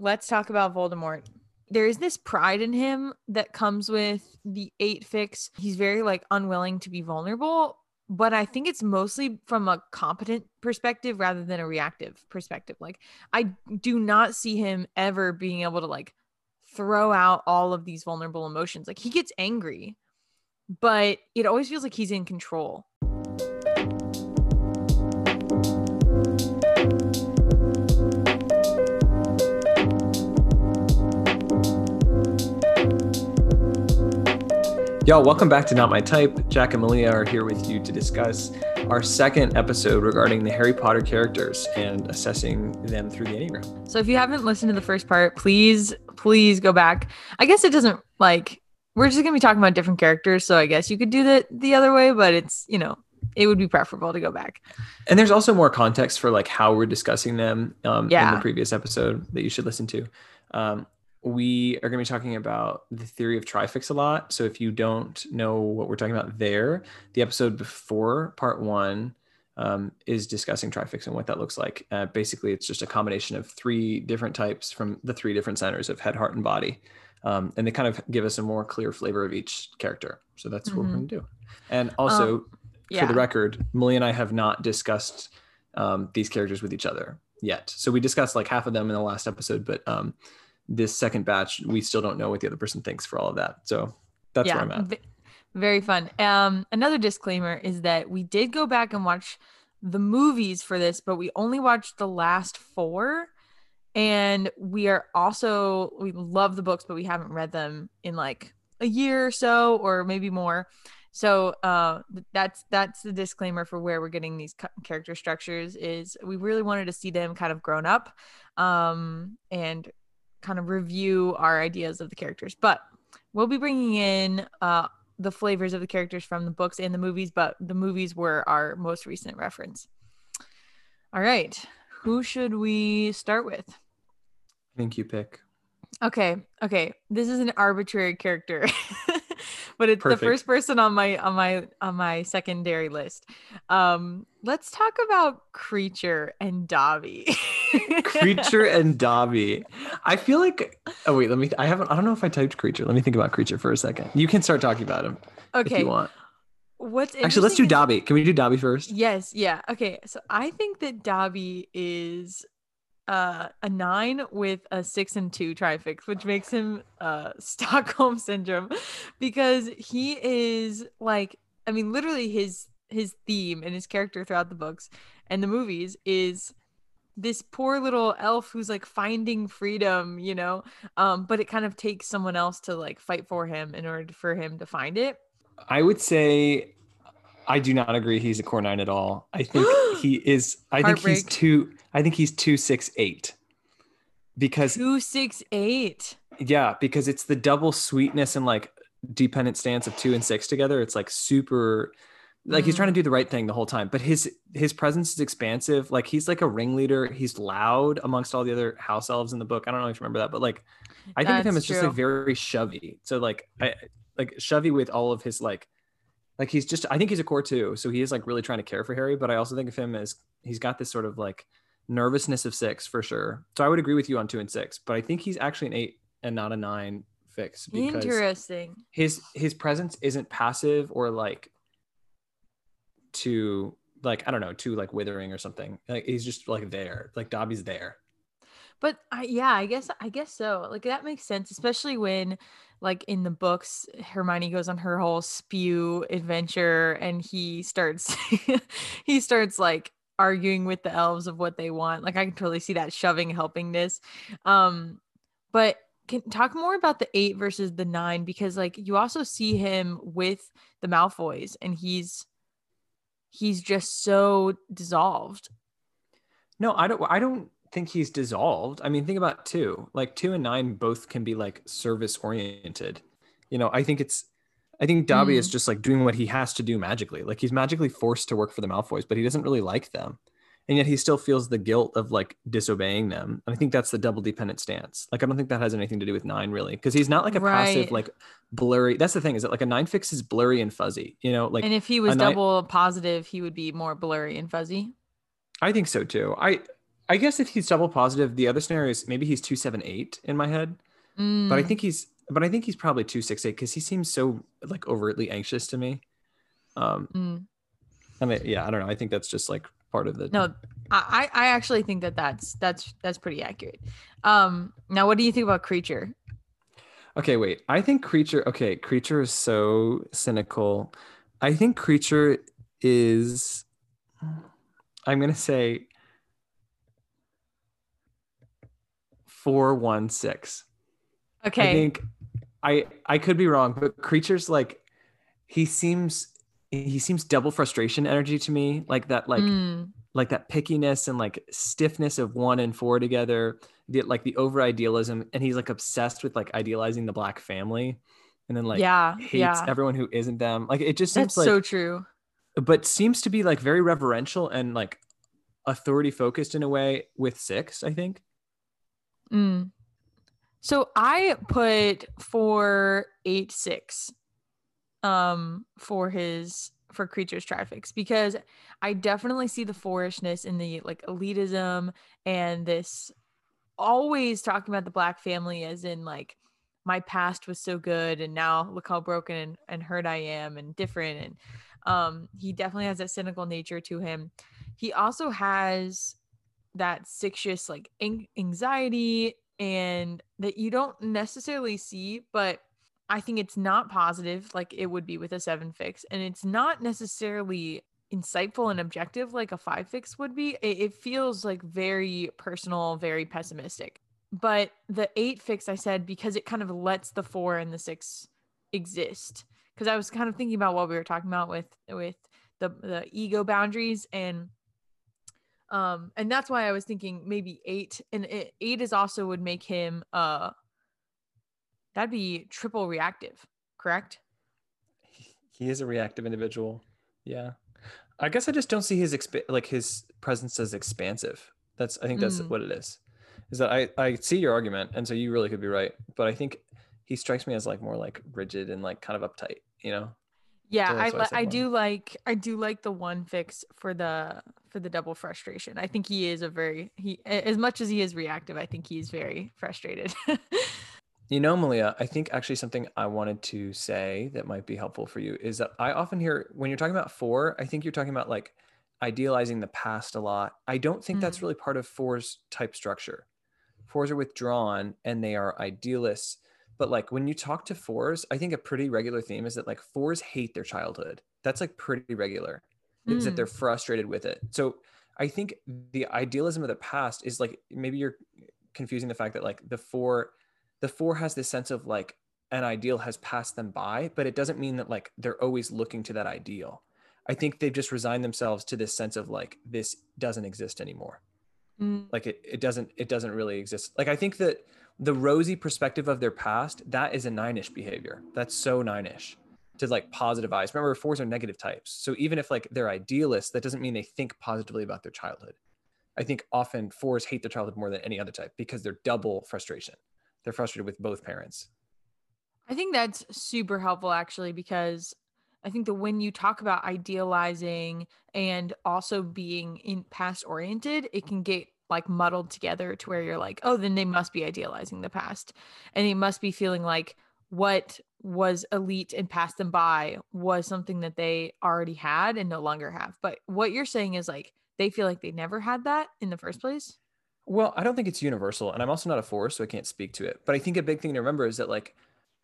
let's talk about Voldemort. There is this pride in him that comes with the eight fix. He's very like unwilling to be vulnerable, but I think it's mostly from a competent perspective rather than a reactive perspective. Like I do not see him ever being able to like throw out all of these vulnerable emotions. Like he gets angry, but it always feels like he's in control. Y'all, welcome back to Not My Type. Jack and Malia are here with you to discuss our second episode regarding the Harry Potter characters and assessing them through the Enneagram. So if you haven't listened to the first part, please, please go back. I guess it doesn't like we're just gonna be talking about different characters, so I guess you could do that the other way, but it's you know it would be preferable to go back. And there's also more context for like how we're discussing them um, Yeah. in the previous episode that you should listen to. Um, we are going to be talking about the theory of trifix a lot. So if you don't know what we're talking about there, the episode before part one um, is discussing trifix and what that looks like. Uh, basically, it's just a combination of three different types from the three different centers of head, heart, and body. Um, and they kind of give us a more clear flavor of each character. So that's what we're Mhm. going to do. And also, Yeah. for the record, Millie and I have not discussed um, these characters with each other yet. So we discussed like half of them in the last episode, but um, this second batch, we still don't know what the other person thinks for all of that. So that's where I'm at. v- very fun. Um, another disclaimer is that we did go back and watch the movies for this, but we only watched the last four. And we are also we love the books, but we haven't read them in like a year or so, or maybe more. So uh, that's that's the disclaimer for where we're getting these character structures. Is we really wanted to see them kind of grown up, um, and kind of review our ideas of the characters. But we'll be bringing in uh, the flavors of the characters from the books and the movies, but the movies were our most recent reference. All right. Who should we start with? I think you pick. Okay. Okay. This is an arbitrary character. but it's Perfect. the first person on my on my on my secondary list. Um let's talk about Kreacher and Dobby. Kreacher and Dobby. I feel like. Oh wait, let me. I haven't. I don't know if I typed Kreacher. Let me think about Kreacher for a second. You can start talking about him if okay. you want. What's Actually, let's do Dobby. Can we do Dobby first? Yes, yeah. Okay. So I think that Dobby is uh, a nine with a six and two trifix, which makes him uh, Stockholm syndrome because he is like, I mean, literally his his theme and his character throughout the books and the movies is this poor little elf who's like finding freedom, you know, um, but it kind of takes someone else to like fight for him in order for him to find it. I would say I do not agree he's a core nine at all. I think he is I think he's two I think he's two six eight. Because Two six eight. yeah, because it's the double sweetness and like dependent stance of two and six together. It's like super like he's trying to do mm. the right thing the whole time. But his his presence is expansive. Like he's like a ringleader. He's loud amongst all the other house elves in the book. I don't know if you remember that, but like I think of him That's as just like very shovey. So like I like shovey with all of his like like he's just I think he's a core two. So he is like really trying to care for Harry, but I also think of him as he's got this sort of like nervousness of six for sure. So I would agree with you on two and six, but I think he's actually an eight and not a nine fix because Interesting. his his presence isn't passive or like too like I don't know, too like withering or something. Like he's just like there. Like Dobby's there. But I, yeah, I guess I guess so. Like that makes sense, especially when like in the books Hermione goes on her whole spew adventure and he starts he starts like arguing with the elves of what they want. Like I can totally see that shoving helpingness. Um but can talk more about the 8 versus the 9 because like you also see him with the Malfoys and he's he's just so dissolved. No, I don't I don't think he's dissolved. I mean, think about two. Like two and nine both can be like service oriented. You know, I think it's I think Dobby is mm. just like doing what he has to do magically. Like he's magically forced to work for the Malfoys, but he doesn't really like them. And yet he still feels the guilt of like disobeying them. And I think that's the double dependent stance. Like I don't think that has anything to do with nine really. Because he's not like a passive, like blurry. That's the thing, is that like a nine fix is blurry and fuzzy. You know, like and if he was double positive, he would be more blurry and fuzzy. I think so too. I I guess if he's double positive, the other scenario is maybe he's two seven eight in my head, Mm, but I think he's but I think he's probably two six eight because he seems so like overtly anxious to me. Um, mm. I mean, yeah, I don't know. I think that's just like part of the no, I I I actually think that that's that's that's pretty accurate. Um, now what do you think about Kreacher? Okay, wait. I think Kreacher. Okay, Kreacher is so cynical. I think Kreacher is. I'm gonna say four one six. Okay, I think I I could be wrong, but Kreacher's like he seems he seems double frustration energy to me, like that like Mm, like that pickiness and like stiffness of one and four together, the like the over idealism, and he's like obsessed with like idealizing the black family, and then like yeah, hates yeah, everyone who isn't them. Like it just seems that's like, so true. but seems to be like very reverential and like authority focused in a way with six. I think. Mm. So I put four eight six um for his for Kreacher's trifix because I definitely see the fourishness in the like elitism and this always talking about the black family as in like my past was so good and now look how broken and, and hurt I am and different and um he definitely has that cynical nature to him. He also has that sixtious like an- anxiety and that you don't necessarily see but i think it's not positive like it would be with a seven fix and it's not necessarily insightful and objective like a five fix would be. It, it feels like very personal very pessimistic. But the eight fix i said because it kind of lets the four and the six exist. Because i was kind of thinking about what we were talking about with with the the ego boundaries and um and that's why i was thinking maybe eight and it, eight is also would make him uh that'd be triple reactive correct He is a reactive individual. Yeah. I guess I just don't see his exp- like his presence as expansive. That's I think that's Mm. what it is. Is that I I see your argument and so you really could be right, but I think he strikes me as like more like rigid and like kind of uptight, you know. Yeah So i I i do like i do like the one fix for the for the double frustration i think he is a very he as much as he is reactive i think he's very frustrated You know, Malia, I think actually something I wanted to say that might be helpful for you is that I often hear when you're talking about four, I think you're talking about like idealizing the past a lot. I don't think that's Mm. really part of four's type structure. Fours are withdrawn and they are idealists. But like when you talk to fours, I think a pretty regular theme is that like fours hate their childhood. That's like pretty regular, is that Mm. they're frustrated with it. So I think the idealism of the past is like maybe you're confusing the fact that like the four the four has this sense of like an ideal has passed them by, but it doesn't mean that like they're always looking to that ideal. I think they've just resigned themselves to this sense of like this doesn't exist anymore. Mm. Like it it doesn't it doesn't really exist. Like I think that the rosy perspective of their past, that is a nine-ish behavior. That's so nine-ish to like positive eyes. Remember, fours are negative types. So even if like they're idealists, that doesn't mean they think positively about their childhood. I think often fours hate their childhood more than any other type because they're double frustration. They're frustrated with both parents. I think that's super helpful actually because I think that when you talk about idealizing and also being in past oriented, it can get like muddled together to where you're like, oh, then they must be idealizing the past. And they must be feeling like what was elite and passed them by was something that they already had and no longer have. But what you're saying is like they feel like they never had that in the first place. Well, I don't think it's universal, and I'm also not a four, so I can't speak to it. But I think a big thing to remember is that like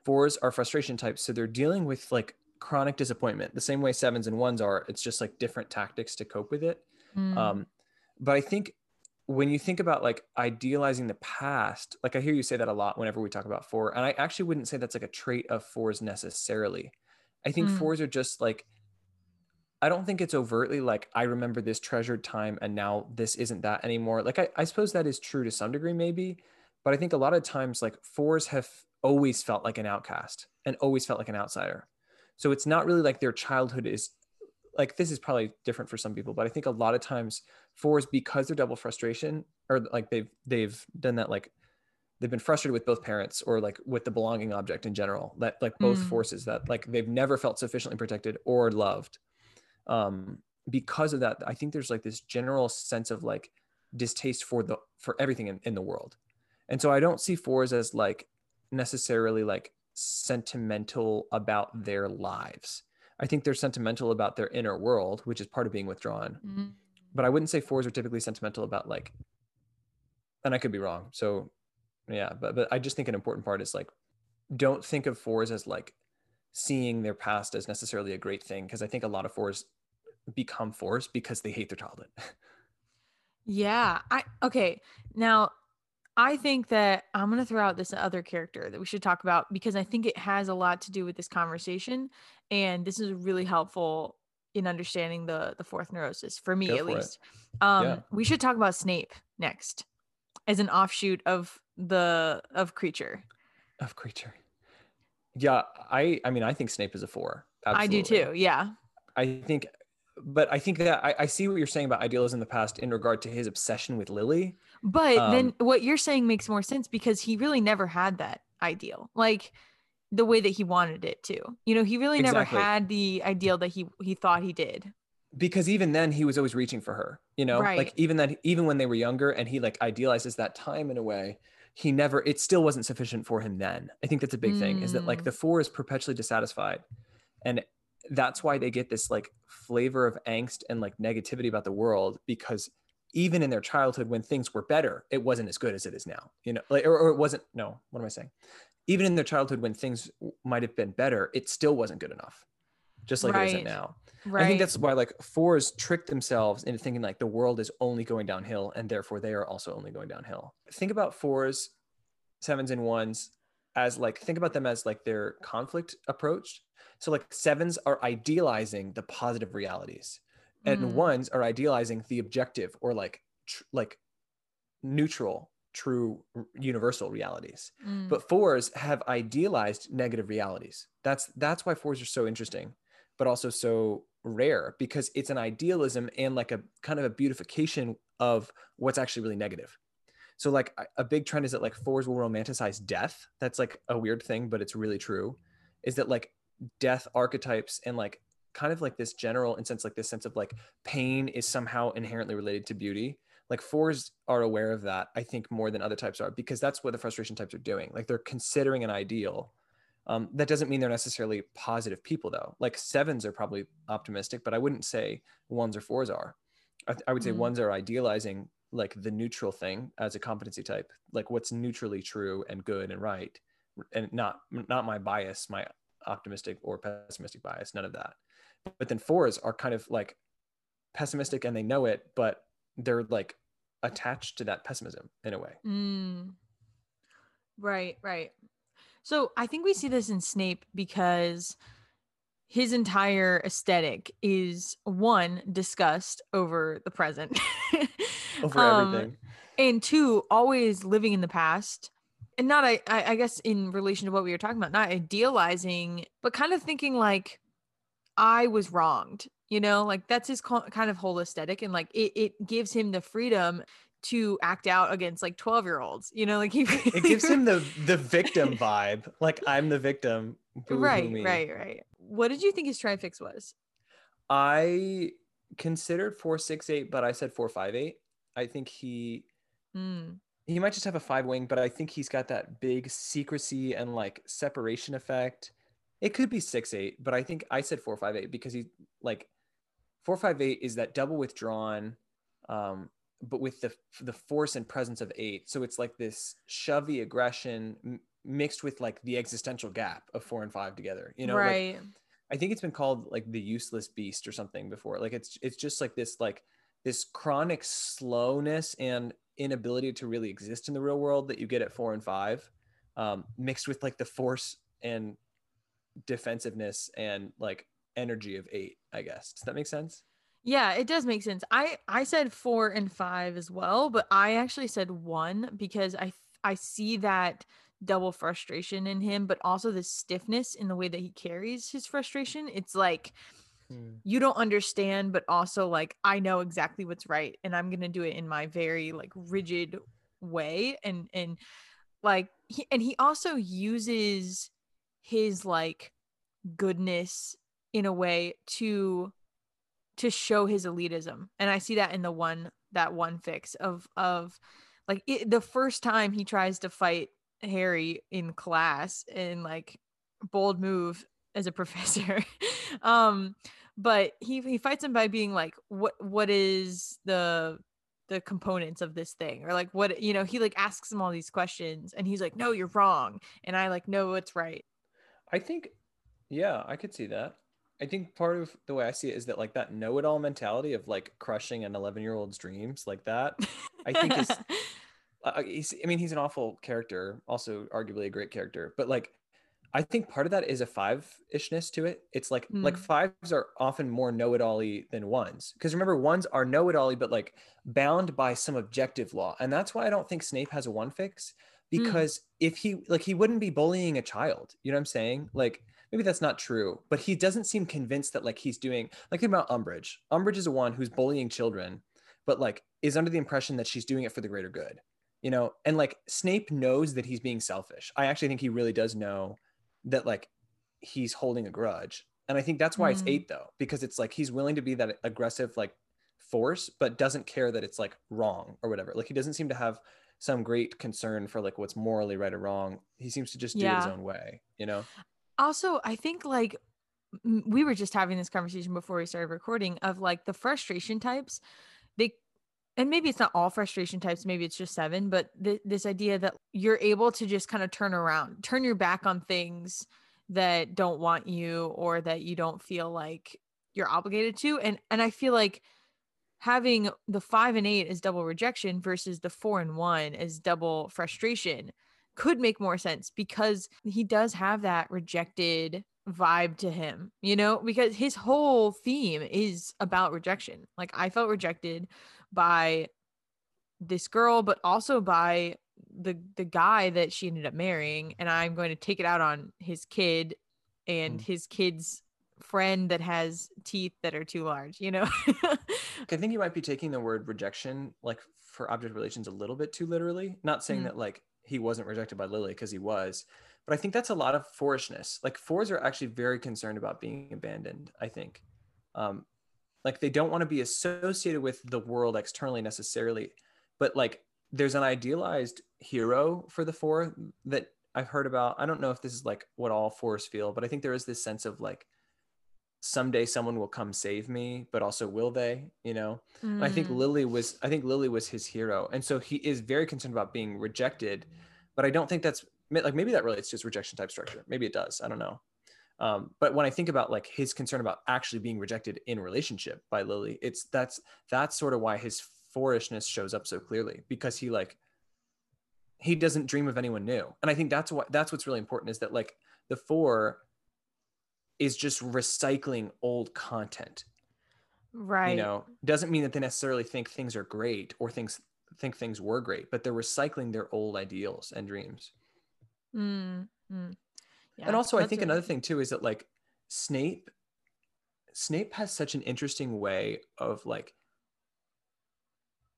fours are frustration types, so they're dealing with like chronic disappointment the same way sevens and ones are. It's just like different tactics to cope with it. Mm, Um, but I think when you think about like idealizing the past, like I hear you say that a lot whenever we talk about four, and I actually wouldn't say that's like a trait of fours necessarily. I think Mm. fours are just like I don't think it's overtly like I remember this treasured time and now this isn't that anymore. Like I, I suppose that is true to some degree, maybe, but I think a lot of times like fours have always felt like an outcast and always felt like an outsider. So it's not really like their childhood is like this is probably different for some people, but I think a lot of times fours because they're double frustration or like they've they've done that like they've been frustrated with both parents or like with the belonging object in general that like both Mm. forces that like they've never felt sufficiently protected or loved um because of that i think there's like this general sense of like distaste for the for everything in, in the world. And so I don't see fours as like necessarily like sentimental about their lives. I think they're sentimental about their inner world, which is part of being withdrawn. Mm-hmm. But I wouldn't say fours are typically sentimental about like, and I could be wrong. So yeah, but but I just think an important part is like, don't think of fours as like seeing their past as necessarily a great thing because I think a lot of fours become fours because they hate their childhood. yeah, I okay. Now I think that I'm going to throw out this other character that we should talk about because I think it has a lot to do with this conversation and this is really helpful in understanding the the fourth neurosis for me Go at for least. Um yeah. we should talk about Snape next as an offshoot of the of Kreacher. Of Kreacher. Yeah, I I mean I think Snape is a 4. Absolutely. I do too. Yeah. I think but I think that I, I, see what you're saying about idealism in the past in regard to his obsession with Lily. But um, then what you're saying makes more sense because he really never had that ideal, like the way that he wanted it to. You know, he really never exactly. had the ideal that he he thought he did. Because even then, he was always reaching for her. You know, right. like even that, even when they were younger, and he like idealizes that time in a way. He never. It still wasn't sufficient for him then. I think that's a big mm. thing. Is that like mm. the four is perpetually dissatisfied, and that's why they get this like flavor of angst and like negativity about the world because even in their childhood when things were better it wasn't as good as it is now you know like or, or it wasn't no what am i saying even in their childhood when things might have been better it still wasn't good enough just like right. it isn't now right. i think that's why like fours trick themselves into thinking like the world is only going downhill and therefore they are also only going downhill think about fours sevens and ones as like think about them as like their conflict approach so like sevens are idealizing the positive realities, and mm. ones are idealizing the objective or like tr- like neutral, true, universal realities. Mm. But fours have idealized negative realities. That's that's why fours are so interesting, but also so rare because it's an idealism and like a kind of a beautification of what's actually really negative. So like a big trend is that like fours will romanticize death. That's like a weird thing, but it's really true. Is that like death archetypes and like kind of like this general in sense like this sense of like pain is somehow inherently related to beauty like fours are aware of that i think more than other types are because that's what the frustration types are doing like they're considering an ideal um, that doesn't mean they're necessarily positive people though like sevens are probably optimistic but i wouldn't say ones or fours are i, I would say mm-hmm. ones are idealizing like the neutral thing as a competency type like what's neutrally true and good and right and not not my bias my optimistic or pessimistic bias, none of that. But then fours are kind of like pessimistic and they know it, but they're like attached to that pessimism in a way. Mm. Right, right. So I think we see this in Snape because his entire aesthetic is one disgust over the present over um, everything and two always living in the past and not I, I guess in relation to what we were talking about not idealizing but kind of thinking like i was wronged you know like that's his kind of whole aesthetic and like it, it gives him the freedom to act out against like 12 year olds you know like he it gives him the the victim vibe like i'm the victim right right right. What did you think his trifix was? I considered 468 but i said 458 i think he mm. he might just have a five wing, but I think he's got that big secrecy and like separation effect. It could be six eight, but I think I said four five eight because he's like four five eight is that double withdrawn, um, but with the the force and presence of eight. So it's like this shovey aggression m- mixed with like the existential gap of four and five together. You know, right? Like, I think it's been called like the useless beast or something before. Like it's it's just like this like this chronic slowness and inability to really exist in the real world that you get at four and five, um, mixed with like the force and defensiveness and like energy of eight, I guess. Does that make sense? Yeah, it does make sense. I I said 4 and 5 as well, but I actually said 1 because I I see that double frustration in him, but also the stiffness in the way that he carries his frustration. It's like Hmm. you don't understand but also like i know exactly what's right and i'm gonna do it in my very like rigid way and and like he, and he also uses his like goodness in a way to to show his elitism and i see that in the one that one fix of of like it, the first time he tries to fight Harry in class and like bold move as a professor. um but he he fights him by being like what what is the the components of this thing or like what you know he like asks him all these questions and he's like no you're wrong and i like know it's right I think, yeah, I could see that. I think part of the way I see it is that like that know-it-all mentality of like crushing an 11-year-old's dreams like that. I think is, uh, he's, I mean, he's an awful character, also arguably a great character, but like, I think part of that is a five-ishness to it. It's like mm. like fives are often more know-it-all-y than ones. Because remember, ones are know-it-all-y, but like bound by some objective law. And that's why I don't think Snape has a one fix Mm. because mm. if he like he wouldn't be bullying a child you know what i'm saying like maybe that's not true but he doesn't seem convinced that like he's doing like think about umbridge umbridge is the one who's bullying children but like is under the impression that she's doing it for the greater good you know and like snape knows that he's being selfish i actually think he really does know that like he's holding a grudge and i think that's why mm. it's eight though because it's like he's willing to be that aggressive like force but doesn't care that it's like wrong or whatever like he doesn't seem to have some great concern for like what's morally right or wrong. He seems to just do yeah. his own way, you know? Also, I think like we were just having this conversation before we started recording of like the frustration types. They and maybe it's not all frustration types maybe it's just seven but th- this idea that you're able to just kind of turn around turn your back on things that don't want you or that you don't feel like you're obligated to and and i feel like having the five and eight as double rejection versus the four and one as double frustration could make more sense because he does have that rejected vibe to him, you know, because his whole theme is about rejection. Like I felt rejected by this girl, but also by the the guy that she ended up marrying, and I'm going to take it out on his kid and mm. his kid's friend that has teeth that are too large, you know? I think you might be taking the word rejection like for object relations a little bit too literally. Not saying mm. that like he wasn't rejected by Lily because he was, but I think that's a lot of fourishness. Like fours are actually very concerned about being abandoned, I think. Um, like they don't want to be associated with the world externally necessarily, but like there's an idealized hero for the four that I've heard about. I don't know if this is like what all fours feel, but I think there is this sense of like someday someone will come save me but also will they you know? Mm. i think mm. lily was i think lily was his hero. And so he is very concerned about being rejected but i don't think that's like maybe that relates to his rejection type structure. Maybe it does. I don't know. Um, but when i think about like his concern about actually being rejected in relationship by lily it's that's that's sort of why his fourishness shows up so clearly because he like he doesn't dream of anyone new. And i think that's what that's what's really important is that like the four is just recycling old content. Right. You know, doesn't mean that they necessarily think things are great or things think things were great, but they're recycling their old ideals and dreams. Mm, mm. Yeah, and also, I think another thing too is that like Snape, Snape has such an interesting way of like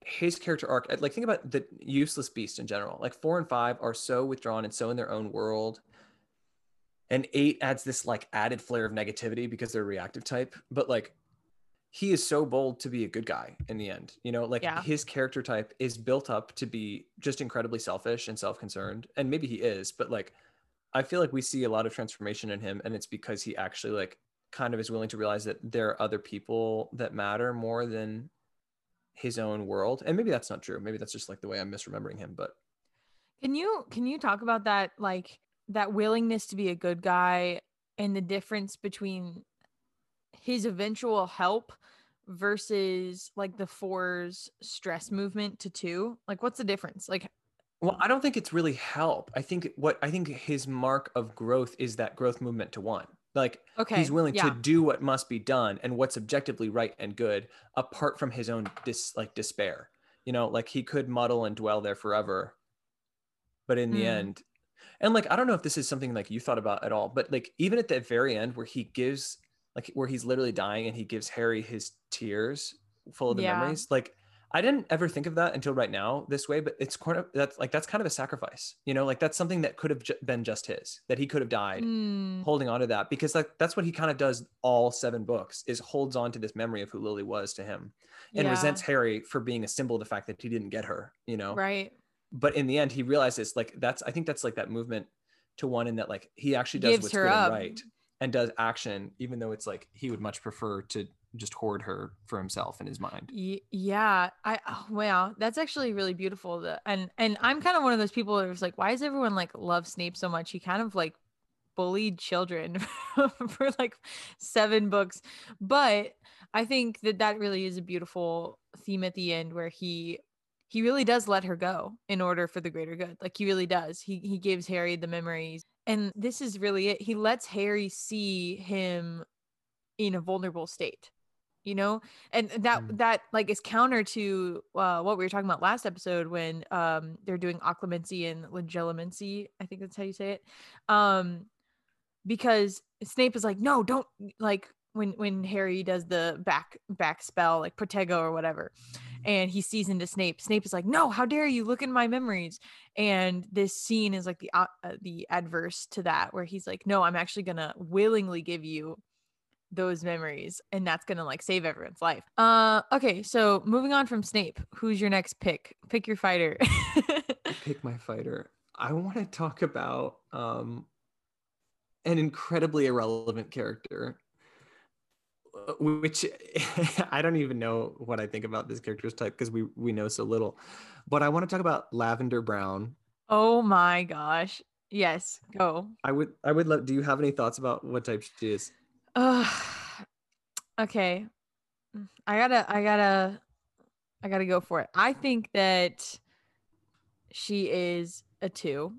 his character arc. Like think about the useless beast in general. Like four and five are so withdrawn and so in their own world and eight adds this like added flair of negativity because they're reactive type but like he is so bold to be a good guy in the end you know like yeah. his character type is built up to be just incredibly selfish and self-concerned and maybe he is but like i feel like we see a lot of transformation in him and it's because he actually like kind of is willing to realize that there are other people that matter more than his own world and maybe that's not true maybe that's just like the way i'm misremembering him but can you can you talk about that like that willingness to be a good guy and the difference between his eventual help versus like the four's stress movement to two like what's the difference like well i don't think it's really help i think what i think his mark of growth is that growth movement to one like okay he's willing yeah. to do what must be done and what's objectively right and good apart from his own dis like despair you know like he could muddle and dwell there forever but in the mm. end and like, I don't know if this is something like you thought about at all, but like even at the very end where he gives like where he's literally dying and he gives Harry his tears full of the yeah. memories, like I didn't ever think of that until right now this way, but it's kind of that's like that's kind of a sacrifice, you know, like that's something that could have ju- been just his, that he could have died Mm, holding on to that because like that's what he kind of does all seven books is holds on to this memory of who Lily was to him and yeah, resents Harry for being a symbol of the fact that he didn't get her, you know. right. But in the end, he realizes like that's I think that's like that movement to one in that like he actually does Gives what's good and right and does action, even though it's like he would much prefer to just hoard her for himself in his mind. Yeah i oh, wow that's actually really beautiful that, and and i'm kind of one of those people that was like why is everyone like love snape so much he kind of like bullied children for like seven books but i think that that really is a beautiful theme at the end where he he really does let her go in order for the greater good like he really does. He he gives harry the memories. And this is really it. He lets harry see him in a vulnerable state you know? And that Mm. that like is counter to uh, what we were talking about last episode when um they're doing occlumency and legilimency i think that's how you say it. Um because snape is like no don't like when when harry does the back back spell like protego or whatever and he sees into snape. Snape is like no how dare you? Look in my memories. And this scene is like the uh, the adverse to that where he's like no i'm actually gonna willingly give you those memories and that's gonna like save everyone's life. Uh okay so moving on from snape who's your next pick? Pick your fighter. Pick my fighter. I want to talk about um an incredibly irrelevant character which I don't even know what I think about this character's type because we we know so little. But I want to talk about Lavender Brown. oh my gosh yes go I would I would love do you have any thoughts about what type she is? uh okay i gotta i gotta i gotta go for it i think that she is a two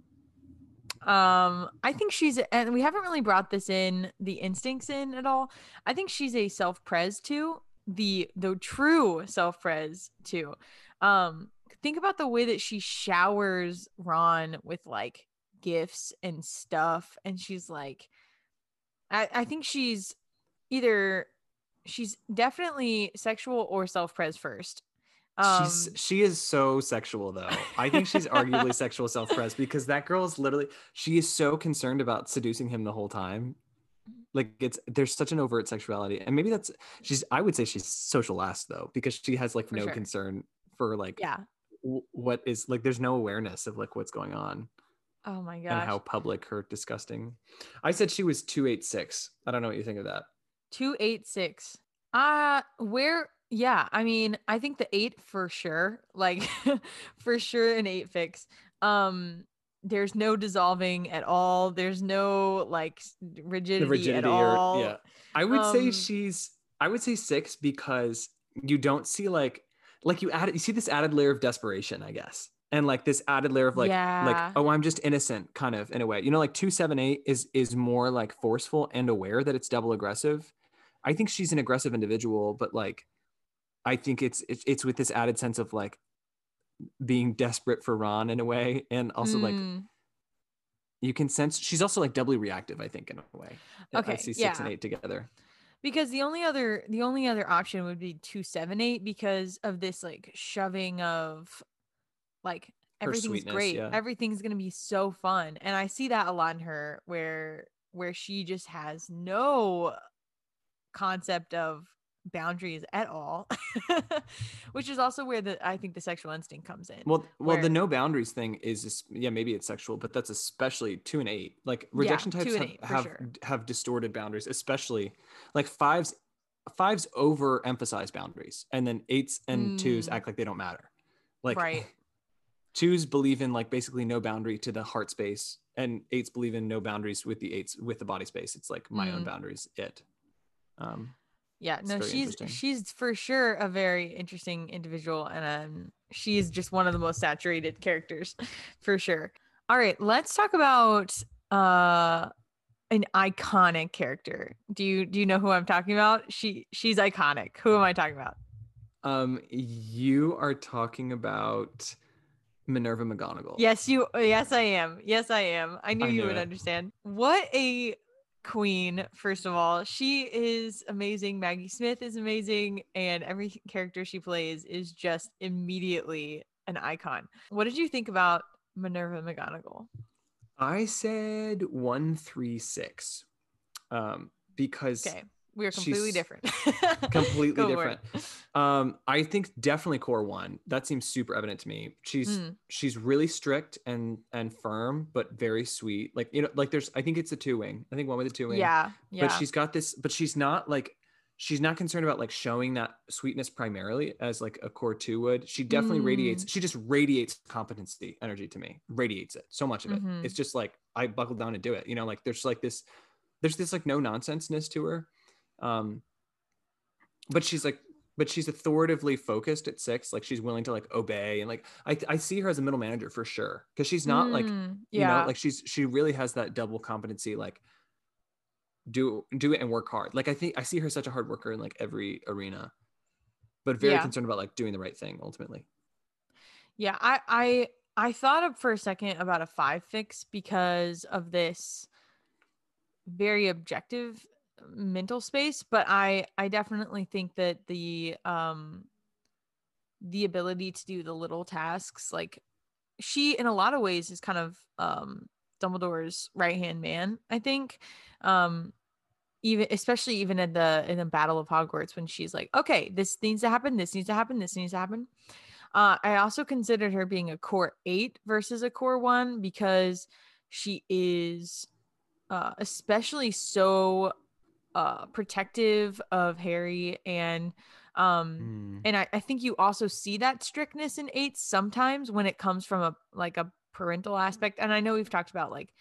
um i think she's and we haven't really brought this in the instincts in at all. I think she's a self-pres two the the true self-pres two. Um think about the way that she showers ron with like gifts and stuff and she's like i i think she's either she's definitely sexual or self-pres first um she's she is so sexual though. I think she's arguably sexual self-pres because that girl is literally she is so concerned about seducing him the whole time. Like it's there's such an overt sexuality. And maybe that's she's I would say she's social last though because she has like For no sure. concern for like yeah w- what is like there's no awareness of like what's going on oh my god! and how public her disgusting. I said she was 286. I don't know what you think of that. 286 uh where yeah i mean i think the eight for sure like for sure an eight fix. Um there's no dissolving at all there's no like rigidity, rigidity at or all. yeah. I would say Um, she's i would say six because you don't see like like you added you see this added layer of desperation i guess and like this added layer of like Yeah. like oh i'm just innocent kind of in a way. You know like 278 is is more like forceful and aware that it's double aggressive. I think she's an aggressive individual but like i think it's it's, it's with this added sense of like being desperate for ron in a way and also like Mm, you can sense she's also like doubly reactive i think in a way i Okay, see six and eight together. Because the only other the only other option would be 278 because of this like shoving of like everything's great. yeah. everything's gonna be so fun. And i see that a lot in her where where she just has no concept of boundaries at all which is also where the i think the sexual instinct comes in Well, well, Where- the no boundaries thing is, just, yeah, maybe it's sexual, but that's especially two and eight. Like rejection two types have eight, have, sure. have distorted boundaries, especially like fives. Fives over emphasize boundaries, and then eights and twos Mm. act like they don't matter. Like right twos believe in like basically no boundary to the heart space, and eights believe in no boundaries with the eights with the body space. It's like my own Mm. boundaries. It. Um, Yeah, no, she's she's for sure a very interesting individual, and um, she's just one of the most saturated characters, for sure. All right, let's talk about uh an iconic character. Do you do you know who I'm talking about? She she's iconic. Who am I talking about? um, you are talking about Minerva McGonagall. Yes, you. Yes, I am. Yes, I am. I knew I you would it. understand. What a queen, first of all. She is amazing. Maggie Smith is amazing. And every character she plays is just immediately an icon. What did you think about Minerva McGonagall? I said 136. Um, because okay. We are completely different. completely different. Um, I think definitely core one. That seems super evident to me. She's mm. she's really strict and and firm, but very sweet. Like you know, like there's I think it's a two wing. I think one with a two wing. Yeah, yeah. But she's got this. But she's not like she's not concerned about like showing that sweetness primarily as like a core two would. She definitely mm. radiates. She just radiates competency energy to me. Radiates it so much of it. Mm-hmm. It's just like I buckle down and do it. You know, like there's like this. There's this like no nonsenseness to her um, but she's like, but she's authoritatively focused at six. Like she's willing to like obey and like I I see her as a middle manager for sure because she's not mm, like you yeah. know like she's she really has that double competency like do do it and work hard. Like I think I see her such a hard worker in like every arena, but very yeah. concerned about like doing the right thing ultimately. Yeah, I I I thought up for a second about a five fix because of this very objective mental space but i i definitely think that the um the ability to do the little tasks like she in a lot of ways is kind of um dumbledore's right hand man i think. Um even especially even in the in the battle of hogwarts when she's like okay this needs to happen this needs to happen this needs to happen. Uh i also considered her being a core eight versus a core one because she is uh especially so uh protective of Harry and um mm. and I, I think you also see that strictness in eights sometimes when it comes from a like a parental aspect and I know we've talked about like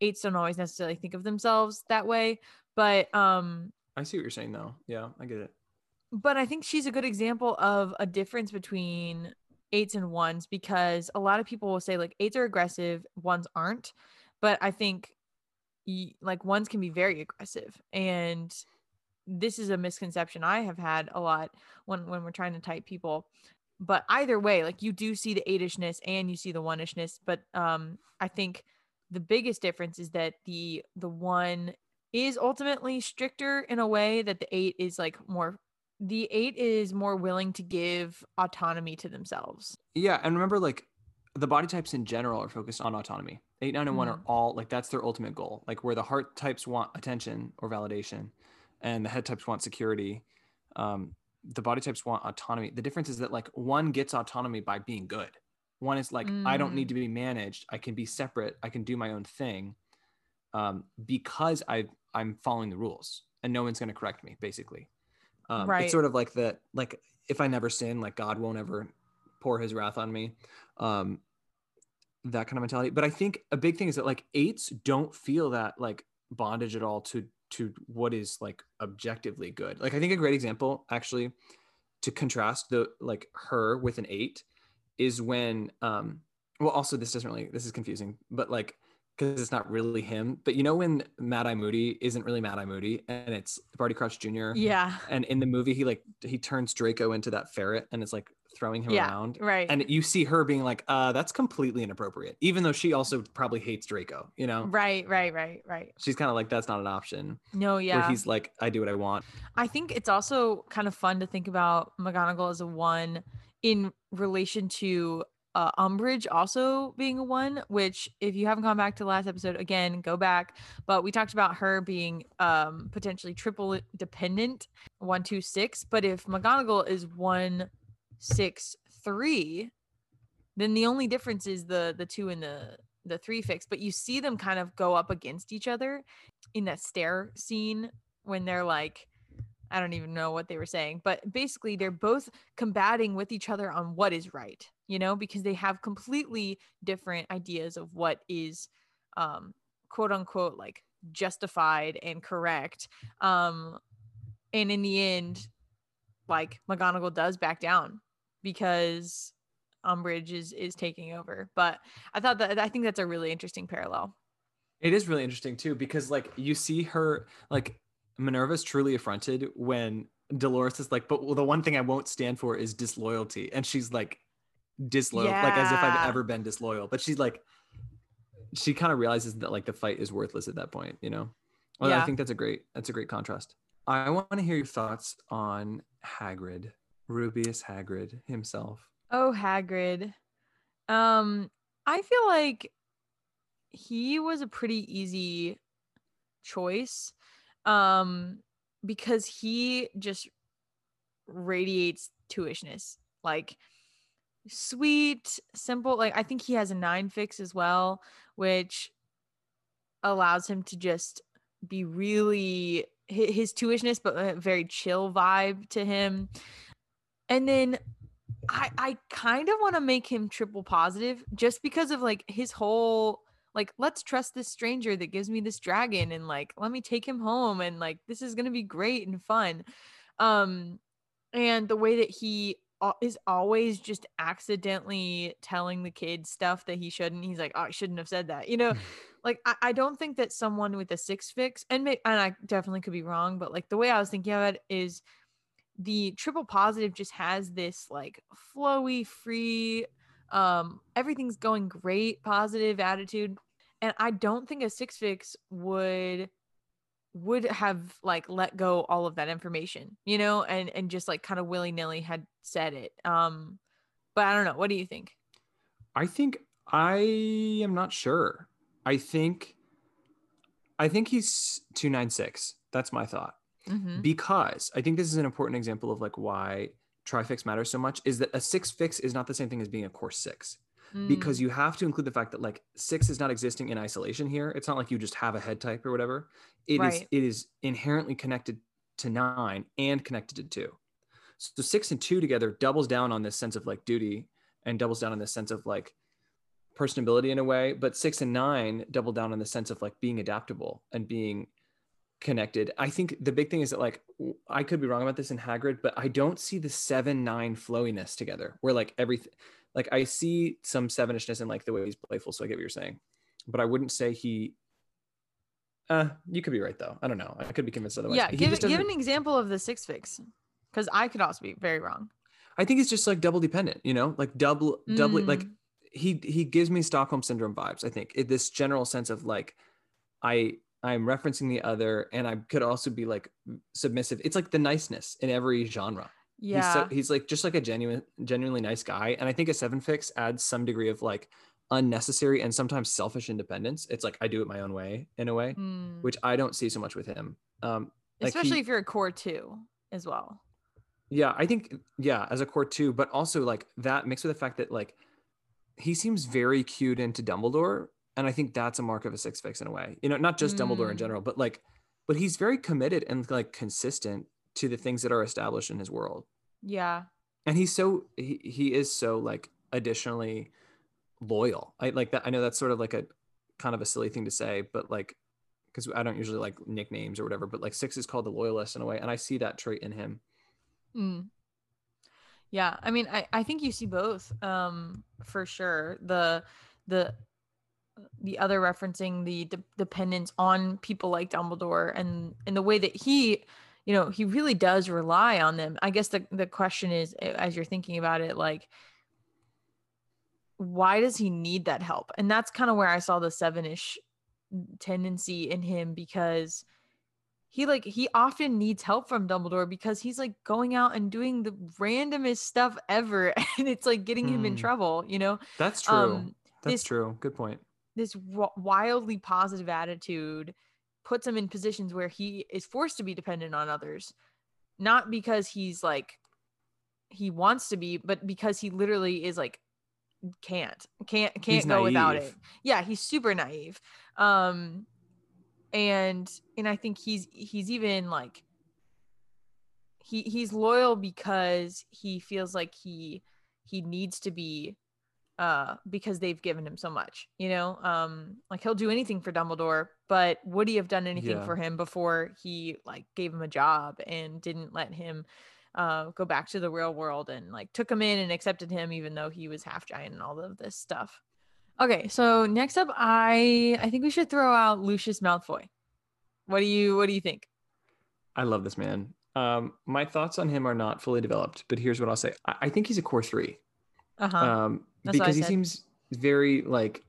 eights don't always necessarily think of themselves that way but um I see what you're saying though yeah I get it but I think she's a good example of a difference between eights and ones because a lot of people will say like eights are aggressive ones aren't but I think like ones can be very aggressive and this is a misconception i have had a lot when when we're trying to type people but either way like you do see the eightishness and you see the one-ishness but um i think the biggest difference is that the the one is ultimately stricter in a way that the eight is like more the eight is more willing to give autonomy to themselves. Yeah and remember like the body types in general are focused on autonomy. Eight, nine, and mm. one are mm. all like that's their ultimate goal. Like where the heart types want attention or validation, and the head types want security. Um, the body types want autonomy. The difference is that like one gets autonomy by being good. One is like mm. I don't need to be managed. I can be separate. I can do my own thing, um, because I I'm following the rules, and no one's going to correct me. Basically, um, right. it's sort of like that. Like if I never sin, like God won't ever pour His wrath on me. Um, that kind of mentality. But I think a big thing is that like eights don't feel that like bondage at all to to what is like objectively good. Like I think a great example actually to contrast the like her with an eight is when um well also this doesn't really this is confusing, but like because it's not really him. But you know when Mad Eye Moody isn't really Mad Eye Moody and it's Barty Crouch Jr. Yeah. And in the movie he like he turns Draco into that ferret and it's like throwing him yeah, around. Right. And you see her being like, uh, that's completely inappropriate. Even though she also probably hates Draco, you know? Right, right, right, right. She's kind of like, that's not an option. No, yeah. Where he's like, I do what I want. I think it's also kind of fun to think about McGonagall as a one in relation to uh, Umbridge also being a one, which if you haven't gone back to the last episode, again, go back. But we talked about her being um, potentially triple dependent, one, two, six. But if McGonagall is one, six, three, then the only difference is the the two and the the three fix. But you see them kind of go up against each other in that stair scene when they're like I don't even know what they were saying, but basically they're both combating with each other on what is right, you know, because they have completely different ideas of what is um quote unquote like justified and correct. Um and in the end like McGonagall does back down because Umbridge is is taking over. But I thought that I think that's a really interesting parallel. It is really interesting too because like you see her like Minerva's truly affronted when Dolores is like, but well, the one thing I won't stand for is disloyalty. And she's like, disloyal, yeah. like as if I've ever been disloyal. But she's like, she kind of realizes that like the fight is worthless at that point, you know? Well, Yeah. I think that's a great that's a great contrast. I want to hear your thoughts on Hagrid, Rubeus Hagrid himself. Oh, Hagrid. Um, I feel like he was a pretty easy choice. Um, because he just radiates tuishness. Like sweet, simple. Like I think he has a nine fix as well, which allows him to just be really his tuishness, but a very chill vibe to him. And then I I kind of want to make him triple positive just because of like his whole like let's trust this stranger that gives me this dragon and like let me take him home and like this is going to be great and fun. Um and the way that he is always just accidentally telling the kids stuff that he shouldn't. He's like, "Oh, I shouldn't have said that." You know, like I, I don't think that someone with a six fix and may, and I definitely could be wrong, but like the way I was thinking of it is the triple positive just has this like flowy, free, um, everything's going great, positive attitude. And I don't think a six fix would would have like let go all of that information, you know, and and just like kind of willy-nilly had said it. Um, but I don't know. What do you think? I think I am not sure. I think I think he's 296. That's my thought. Mhm. Because I think this is an important example of like why trifix matters so much is that a six fix is not the same thing as being a core six. because Mm, you have to include the fact that like six is not existing in isolation here. It's not like you just have a head type or whatever. It is Right. it is inherently connected to nine and connected to two. So six and two together doubles down on this sense of like duty and doubles down on this sense of like personability in a way. But six and nine double down on the sense of like being adaptable and being connected. I think the big thing is that like I could be wrong about this in Hagrid, but I don't see the seven nine flowiness together. Where like everything, like I see some sevenishness in like the way he's playful. So I get what you're saying, but I wouldn't say he. Uh, you could be right though. I don't know. I could be convinced otherwise. yeah, give, give an example of the six fix because I could also be very wrong. I think it's just like double dependent. You know, like double, doubly like Mm. he he gives me Stockholm syndrome vibes. I think it, this general sense of like I I'm referencing the other, and I could also be like submissive. It's like the niceness in every genre. Yeah. He's, so, he's like just like a genuine, genuinely nice guy. And I think a seven fix adds some degree of like unnecessary and sometimes selfish independence. It's like I do it my own way in a way, Mm. which I don't see so much with him. Um, like he- especially if you're a core two as well. yeah, I think yeah, as a core too, but also like that mixed with the fact that like he seems very cued into Dumbledore, and I think that's a mark of a six fix in a way. You know, not just Dumbledore in Mm. general, but like, but he's very committed and like consistent to the things that are established in his world. Yeah. and he's so he, he is so like additionally loyal i like that i know that's sort of like a kind of a silly thing to say but like because i don't usually like nicknames or whatever but like six is called the loyalist in a way and i see that trait in him Mm. Yeah, I mean, I, I think you see both, um, for sure. The the the other referencing the de- dependence on people like Dumbledore and and the way that he, you know, he really does rely on them. I guess the the question is, as you're thinking about it, like, why does he need that help? And that's kind of where I saw the seven-ish tendency in him because he like he often needs help from Dumbledore because he's like going out and doing the randomest stuff ever and it's like getting him in Hmm. trouble, you know. that's true Um that's this- true good point this w- wildly positive attitude puts him in positions where he is forced to be dependent on others. Not because he's like he wants to be but because he literally is like can't can't can't He's go without it. yeah he's super naive. Um and and i think he's he's even like he he's loyal because he feels like he he needs to be uh because they've given him so much you know? Um like he'll do anything for dumbledore but would he have done anything Yeah. for him before he like gave him a job and didn't let him uh go back to the real world and like took him in and accepted him even though he was half giant and all of this stuff? Okay so next up i i think we should throw out lucius malfoy. What do you what do you think? I love this man. Um my thoughts on him are not fully developed but here's what i'll say. I, I think he's a core three uh-huh um, That's what I because he seems very like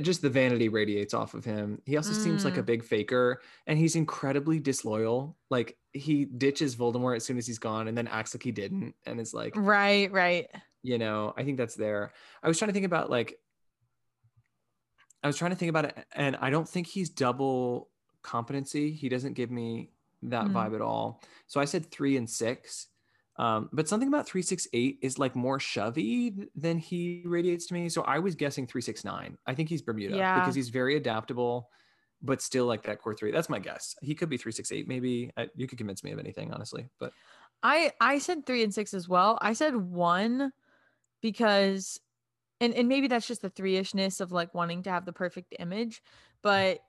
just the vanity radiates off of him. He also mm. seems like a mm. big faker and he's incredibly disloyal. Like he ditches Voldemort as soon as he's gone and then acts like he didn't and it's like Right, right. You know, I think that's there. I was trying to think about like I was trying to think about it and I don't think he's double competency. He doesn't give me that mm. vibe at all. So I said 3 and 6 um, but something about 368 is like more shovey than he radiates to me. So I was guessing 369. I think he's Bermuda yeah. because he's very adaptable, but still like that core three. That's my guess. He could be 368, maybe. I, you could convince me of anything, honestly. But I I said three and six as well. I said one because and, and maybe that's just the three-ishness of like wanting to have the perfect image. But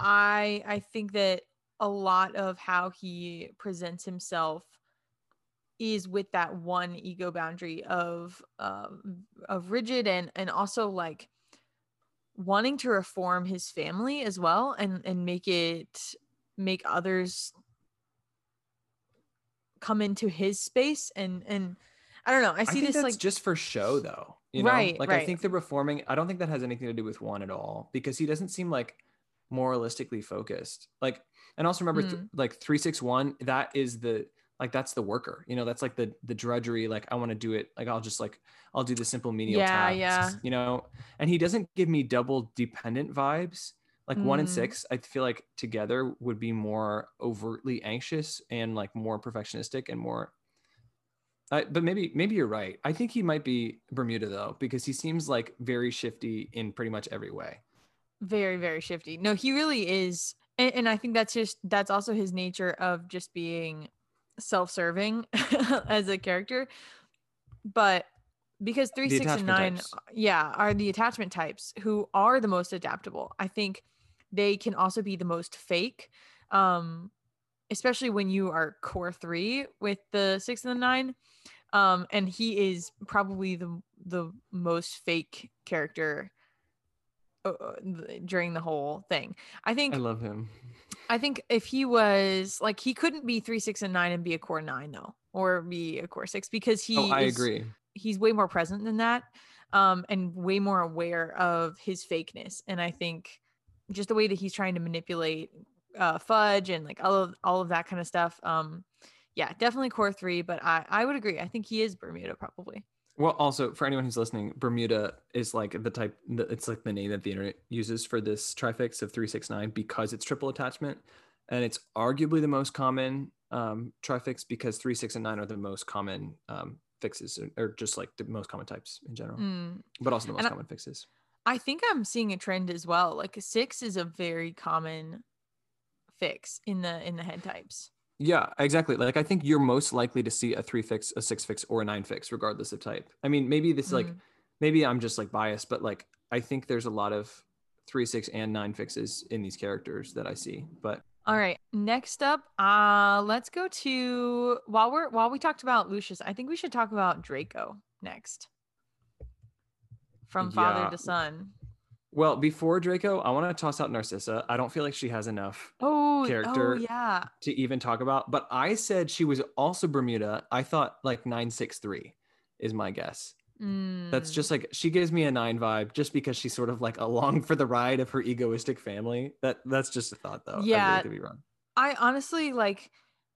I I think that a lot of how he presents himself is with that one ego boundary of uh, of rigid and and also like wanting to reform his family as well and and make it make others come into his space and and I don't know. I see I this like just for show though. You know, right, like right. I think the reforming. I don't think that has anything to do with one at all because he doesn't seem like moralistically focused. Like, and also remember, mm. th- like three six one. That is the like that's the worker you know that's like the the drudgery like i want to do it like i'll just like i'll do the simple menial yeah, tasks yeah. you know and he doesn't give me double dependent vibes like mm. one and mm. six i feel like together would be more overtly anxious and like more perfectionistic and more uh, but maybe maybe you're right i think he might be bermuda though because he seems like very shifty in pretty much every way very very shifty no he really is and, and i think that's just that's also his nature of just being self-serving as a character but because three six and nine types. yeah are the attachment types who are the most adaptable. I think they can also be the most fake um especially when you are core three with the six and the nine um and he is probably the the most fake character uh, uh during the whole thing. I think i love him I think if he was like he couldn't be three, six, and nine and be a core nine though, or be a core six because he. Oh, I is, agree. He's way more present than that, um, and way more aware of his fakeness. And I think just the way that he's trying to manipulate uh, fudge and like all of all of that kind of stuff. Um, yeah, definitely core three, but I I would agree. I think he is Bermuda probably. Well, also for anyone who's listening, Bermuda is like the type. It's like the name that the internet uses for this trifix of three six nine because it's triple attachment, and it's arguably the most common um, trifix because three six and nine are the most common um, fixes, or just like the most common types in general, mm. but also the most and common I, fixes. I think I'm seeing a trend as well. Like six is a very common fix in the in the head types. Yeah, exactly. Like I think you're most likely to see a three fix, a six fix, or a nine fix, regardless of type. I mean, maybe this mm like maybe I'm just like biased, but like I think there's a lot of three, six, and nine fixes in these characters that I see. But all right, next up, uh, let's go to while we're while we talked about Lucius, I think we should talk about Draco next. From father yeah. to son. Well, before Draco, I want to toss out Narcissa. I don't feel like she has enough oh, character oh, yeah. to even talk about. But I said she was also Bermuda. I thought like 963 is my guess. Mm. That's just like she gives me a nine vibe just because she's sort of like along for the ride of her egoistic family. That that's just a thought though. Yeah. I really could be wrong. I honestly like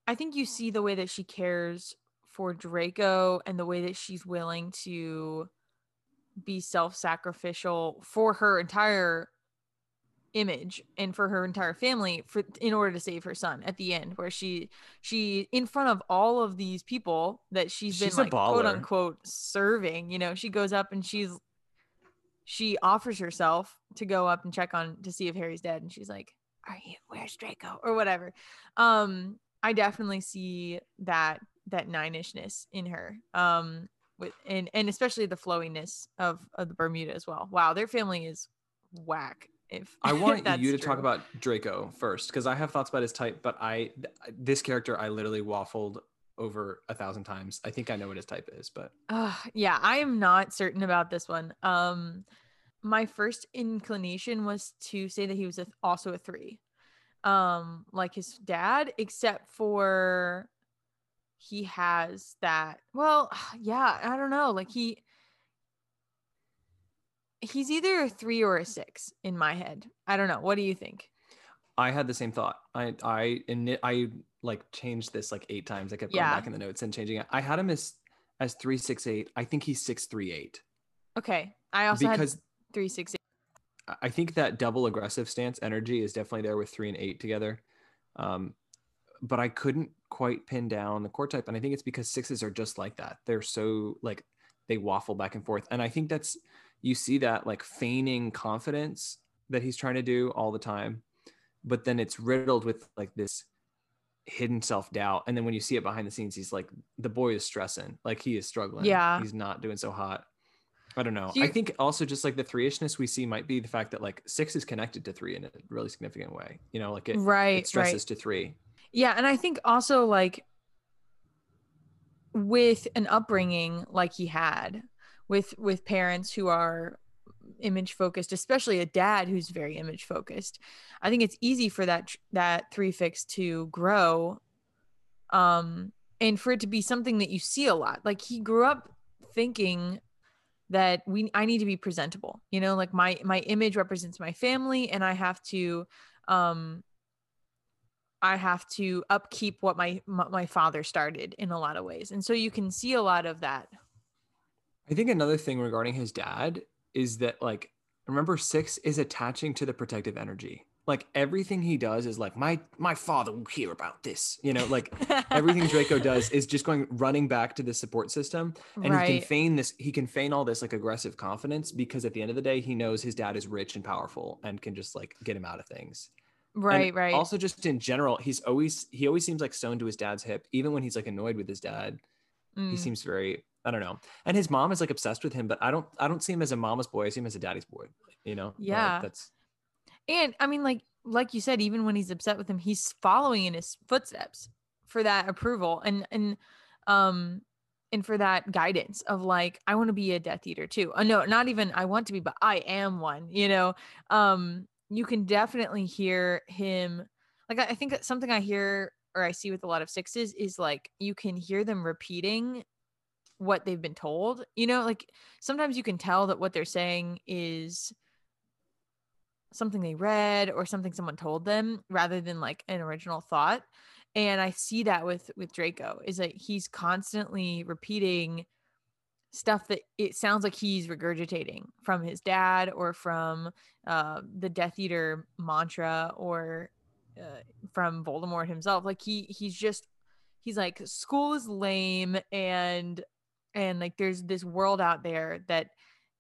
I think you see the way that she cares for Draco and the way that she's willing to be self-sacrificial for her entire image and for her entire family for in order to save her son at the end where she she in front of all of these people that she's, she's been like quote unquote serving you know she goes up and she's she offers herself to go up and check on to see if harry's dead and she's like are you where's draco? or whatever. Um i definitely see that that nine-ishness in her. Um with and and especially the flowiness of, of the Bermuda as well. Wow, their family is whack. If I want you to true. talk about Draco first, because I have thoughts about his type, but I this character I literally waffled over a thousand times. I think I know what his type is, but uh, yeah, I am not certain about this one. Um, my first inclination was to say that he was a, also a three, um, like his dad, except for he has that well yeah i don't know like he he's either a three or a six in my head. I don't know. What do you think? I had the same thought. I I and I like changed this like eight times. I kept going Yeah. back in the notes and changing it. I had him as as three six eight. I think he's six three eight Okay. I also because had three six eight. I think that double aggressive stance energy is definitely there with three and eight together. Um, but I couldn't quite pin down the core type, and I think it's because sixes are just like that. They're so like they waffle back and forth, and I think that's you see that like feigning confidence that he's trying to do all the time, but then it's riddled with like this hidden self doubt, and then when you see it behind the scenes, he's like the boy is stressing, like he is struggling. Yeah. he's not doing so hot. I don't know. Do you- I think also just like the three ishness we see might be the fact that like six is connected to three in a really significant way. You know, like it, Right. it stresses right. to three. Yeah, and I think also like with an upbringing like he had with with parents who are image focused, especially a dad who's very image focused. I think it's easy for that that three fix to grow um and for it to be something that you see a lot. Like he grew up thinking that we I need to be presentable. You know, like my my image represents my family and I have to um I have to upkeep what my my father started in a lot of ways. And so you can see a lot of that. I think another thing regarding his dad is that like remember six is attaching to the protective energy. Like everything he does is like my my father will hear about this. You know, like everything Draco does is just going running back to the support system and he can feign this he can feign all this like aggressive confidence because at the end of the day he knows his dad is rich and powerful and can just like get him out of things And right, right. also just in general he's always he always seems like sewn to his dad's hip even when he's like annoyed with his dad he Mm. seems very i don't know and his mom is like obsessed with him but i don't i don't see him as a mama's boy i see him as a daddy's boy you know But, like, Yeah. that's And I mean, like like you said, even when he's upset with him, he's following in his footsteps for that approval and and um and for that guidance of like I want to be a Death Eater too. Uh, no, not even I want to be, but I am one. You know, um, you can definitely hear him. Like I, think something I hear or I see with a lot of sixes is like you can hear them repeating what they've been told. You know, like sometimes you can tell that what they're saying is something they read or something someone told them rather than like an original thought and i see that with with draco is that he's constantly repeating stuff that it sounds like he's regurgitating from his dad or from uh, the death eater mantra or uh, from voldemort himself. Like he he's just he's like school is lame and and like there's this world out there that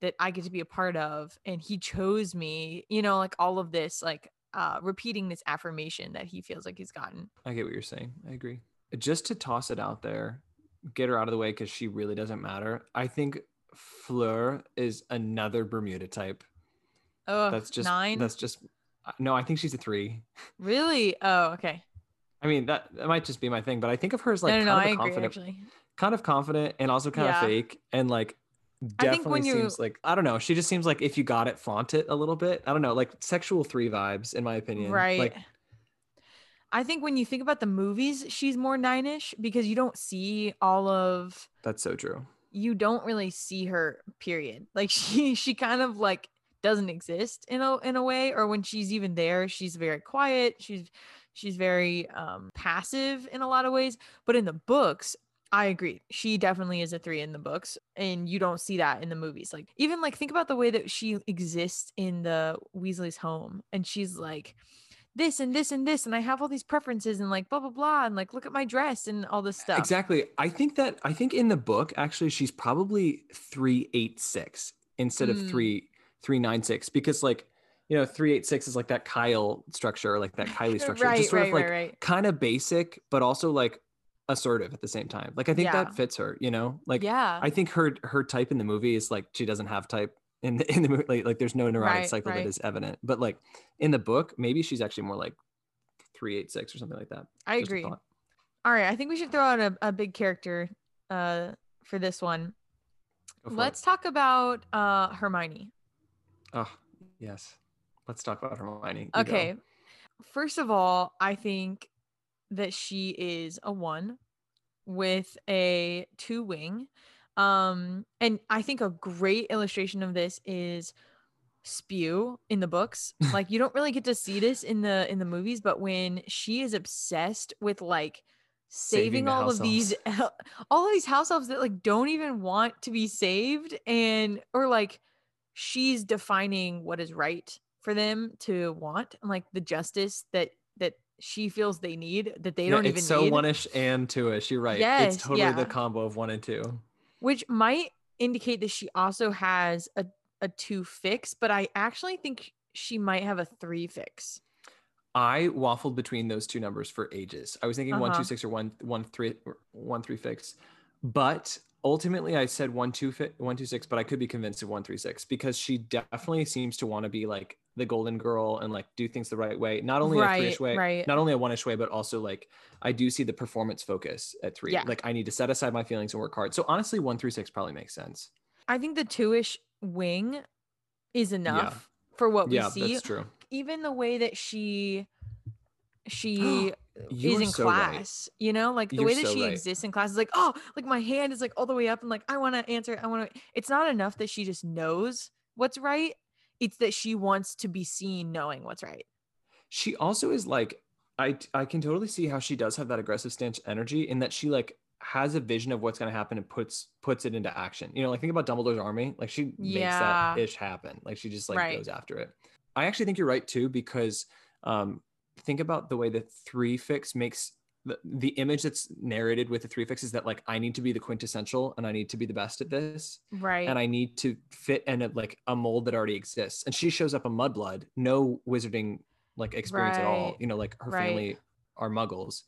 that I get to be a part of. And he chose me, you know, like all of this like uh repeating this affirmation that he feels like he's gotten. i get what you're saying. I agree. Just to toss it out there get her out of the way because she really doesn't matter i think fleur is another bermuda type Oh, that's just nine. that's just uh, no i think she's a three really? Oh, okay. I mean that, that might just be my thing, but I think of her as like no, no, no, kind I of agree confident, kind of confident, and also kind Yeah. of fake, and like I definitely when you- seems like I don't know. She just seems like if you got it, flaunt it a little bit. I don't know, like sexual three vibes, in my opinion. Right. Like I think when you think about the movies, she's more nine-ish because you don't see all of that's so true. you don't really see her period like she she kind of like doesn't exist in a in a way or when she's even there she's very quiet she's she's very um passive in a lot of ways but in the books I agree. She definitely is a 3 in the books and you don't see that in the movies. Like even like think about the way that she exists in the Weasley's home and she's like this and this and this and I have all these preferences and like blah blah blah and like look at my dress and all this stuff. Exactly. I think that I think in the book actually she's probably three eight six instead of Mm. three three nine six because like you know three eight six is like that Kyle structure, like that Kylie structure, right, just sort right, of like right. kind of basic, but also like assertive at the same time. Like I think Yeah. that fits her. You know, like yeah. I think her her type in the movie is like she doesn't have type in the in the movie. Like, like there's no neurotic Right, cycle right. that is evident. But like in the book, maybe she's actually more like three eight six or something like that. I Just agree. All right, I think we should throw out a, a big character uh for this one. Go for. Let's talk about uh Hermione. Oh yes, let's talk about Hermione. You go. Okay. First of all, I think that she is a 1 with a 2 wing. Um and I think a great illustration of this is spew in the books. Like you don't really get to see this in the in the movies, but when she is obsessed with like saving, Saving the all of these all of these house elves that like don't even want to be saved and or like she's defining what is right for them to want and like the justice that that she feels they need that they Yeah, don't it's even so need one-ish and two-ish. You're right. Yes, it's totally yeah. the combo of one and two. Which might indicate that she also has a, a two fix, but I actually think she might have a three fix. I waffled between those two numbers for ages. I was thinking one Uh-huh. two six or one one three or one three fix, but ultimately I said one two fi- one two six. But I could be convinced of one three six because she definitely seems to want to be like the golden girl and like do things the right way. Not only a Right, three-ish way, right. not only a one-ish way, but also like I do see the performance focus at three. Yeah. Like I need to set aside my feelings and work hard. So honestly, one three six probably makes sense. I think the two ish wing is enough for what we yeah, see. that's true. Even the way that she she is in so right. class, you know, like the You're way that so she right. exists in class is like, oh, like my hand is like all the way up and like I want to answer, I want to. It's not enough that she just knows what's right. It's that she wants to be seen knowing what's right. she also is like i i can totally see how she does have that aggressive stance energy in that she like has a vision of what's going to happen and puts puts it into action you know like think about dumbledore's army like she makes that ish happen like she just like Right. goes after it i actually think you're right too because um think about the way that three fix makes the, the image that's narrated with the three fix is that like i need to be the quintessential and i need to be the best at this Right. and I need to fit in a, like a mold that already exists. And she shows up a mudblood, no wizarding like experience at all. You know, like her Right. family are muggles.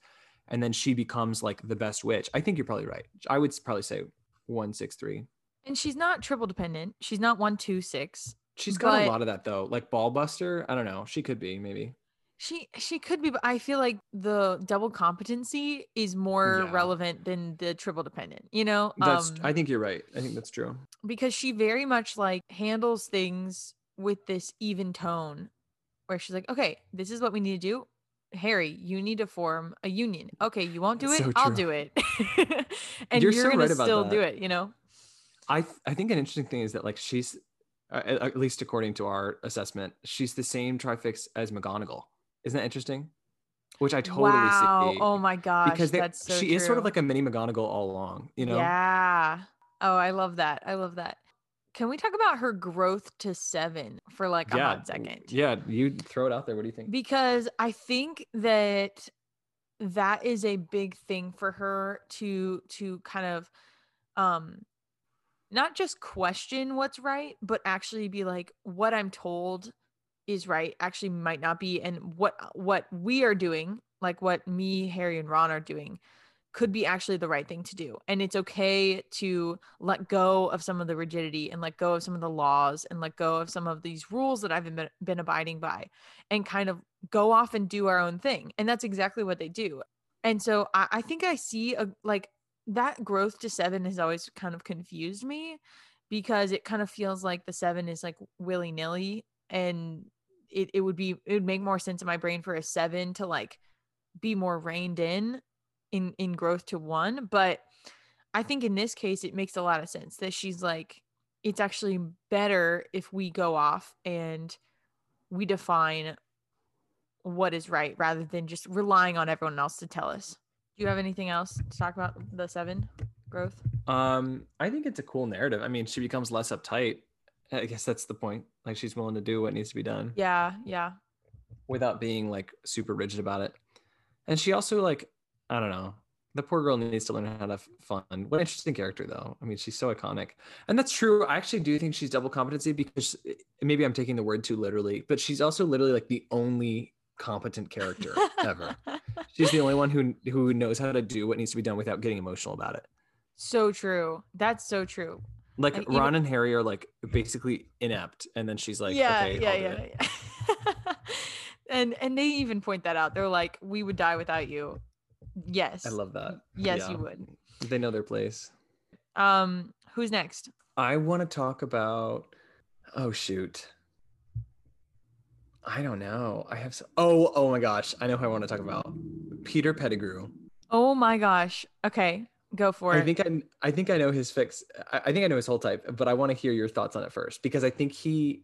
And then she becomes like the best witch. I think you're probably right. I would probably say one, six, three. and she's not triple dependent. She's not one, two, six. She's got But- a lot of that though. Like Ballbuster. I don't know. She could be maybe. She she could be, but I feel like the double competency is more Yeah. relevant than the triple dependent. You know, That's, um, I think you're right. I think that's true. because she very much like handles things with this even tone, where she's like, "Okay, this is what we need to do." Harry, you need to form a union. Okay, you won't do it. So I'll do it. and You're you're, so gonna right still do it. You know. I, th- I think an interesting thing is that like she's, uh, at least according to our assessment, she's the same trifix as McGonagall. Isn't that interesting? Which I totally wow. see. Oh my gosh. because they, that's so she is sort of like a mini McGonagall all along, you know? Yeah. Oh, I love that. I love that. Can we talk about her growth to seven for like a yeah, hot second? Yeah, you throw it out there. What do you think? Because I think that that is a big thing for her to to kind of um not just question what's right, but actually be like what I'm told is right actually might not be and what uh, what we are doing, like what me, Harry and Ron are doing could be actually the right thing to do. And it's okay to let go of some of the rigidity and let go of some of the laws and let go of some of these rules that I've been, been abiding by and kind of go off and do our own thing. And that's exactly what they do. And so I, I think I see a like that growth to seven has always kind of confused me because it kind of feels like the seven is like willy nilly and it, it would be it would make more sense in my brain for a seven to like be more reined in in in growth to one but i think in this case it makes a lot of sense that she's like it's actually better if we go off and we define what is right rather than just relying on everyone else to tell us do you have anything else to talk about the seven growth Um, I think it's a cool narrative. I mean, she becomes less uptight. I guess that's the point. Like she's willing to do what needs to be done yeah yeah without being like super rigid about it. And she also like, I don't know. The poor girl needs to learn how to have fun. What an interesting character though. I mean, she's so iconic. And that's true. I actually do think she's double competency because eh, maybe I'm taking the word too literally, but she's also literally like the only competent character ever. She's the only one who who knows how to do what needs to be done without getting emotional about it. so true that's so true Like And Ron even- and Harry are like basically inept, and then she's like, yeah okay, yeah yeah, yeah. and and they even point that out they're like we would die without you yes I love that. yes Yeah. you would They know their place. um who's next I want to talk about. Oh shoot. I don't know. I have. So, oh, oh my gosh. I know who I want to talk about. Peter Pettigrew. oh my gosh okay go for it. I think I. I think I know his fix. I, I think I know his whole type, but I want to hear your thoughts on it first because I think he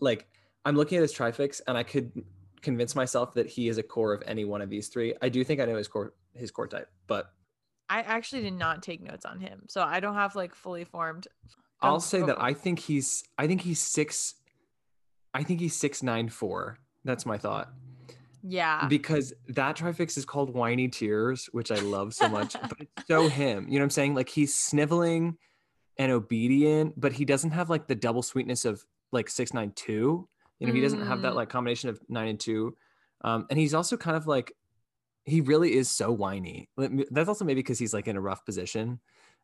like I'm looking at his trifix and I could convince myself that he is a core of any one of these three. I do think I know his core his core type, but I actually did not take notes on him, so I don't have like fully formed. I'll um, say that I think he's I think he's six I think he's six nine four. That's my thought. Yeah. Because that trifix is called whiny tears, which I love so much. but it's so him. You know what I'm saying? Like he's sniveling and obedient, but he doesn't have like the double sweetness of like six nine two. You know, he doesn't have that Mm. like combination of nine and two. Um, and he's also kind of like he really is so whiny. That's also maybe because he's like in a rough position.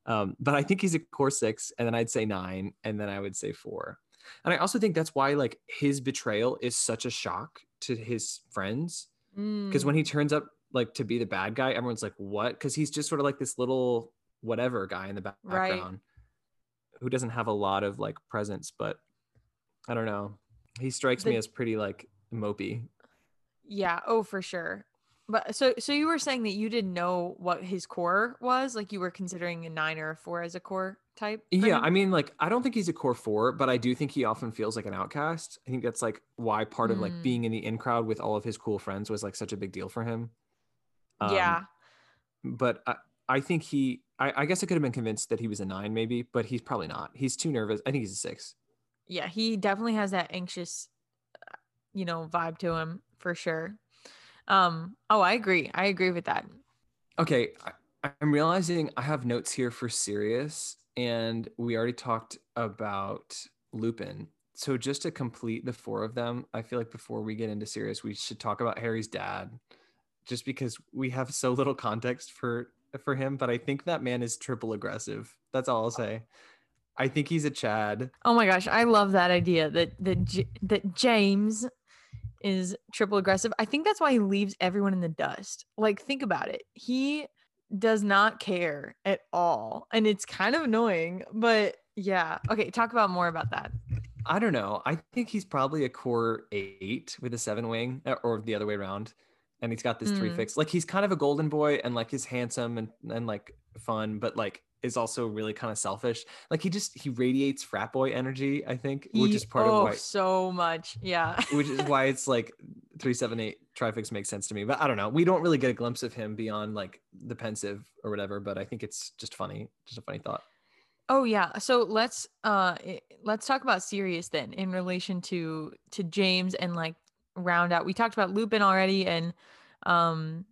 Um, but I think he's a core six, and then I'd say nine, and then I would say four. And I also think that's why like his betrayal is such a shock to his friends because Mm. when he turns up like to be the bad guy, everyone's like, "What?" Because he's just sort of like this little whatever guy in the back- Right. background who doesn't have a lot of like presence. But I don't know. He strikes me as pretty like mopey. Yeah, oh for sure. But so so you were saying that you didn't know what his core was, like you were considering a 9 or a 4 as a core type? Yeah, him? I mean, like, I don't think he's a core four, but I do think he often feels like an outcast. I think that's like why part of like Mm. being in the in crowd with all of his cool friends was like such a big deal for him. Um, yeah. but I, I think he, I, I guess I could have been convinced that he was a nine, maybe, but he's probably not. He's too nervous. I think he's a six. Yeah, he definitely has that anxious you know, vibe to him for sure. Um oh, I agree. I agree with that. Okay, I, I'm realizing I have notes here for Sirius, and we already talked about Lupin. So just to complete the four of them, I feel like before we get into Sirius, we should talk about Harry's dad, just because we have so little context for for him. But I think that man is triple aggressive. That's all I'll say. I think he's a Chad. Oh my gosh, I love that idea that that J- that James is triple aggressive. I think that's why he leaves everyone in the dust. Like think about it. He does not care at all and it's kind of annoying, but yeah. Okay, talk about more about that. I don't know. I think he's probably a core eight with a seven wing, uh, or the other way around. And he's got this three Mm. fix. Like he's kind of a golden boy, and like he's handsome and and like fun, but like is also really kind of selfish. Like he just he radiates frat boy energy. I think, which is part oh, of why, so much. Yeah. which is why it's like three seven eight trifix makes sense to me. But I don't know. We don't really get a glimpse of him beyond like the Pensieve or whatever. But I think it's just funny, just a funny thought. Oh yeah. So let's uh let's talk about Sirius then in relation to to James and like round out. We talked about Lupin already and um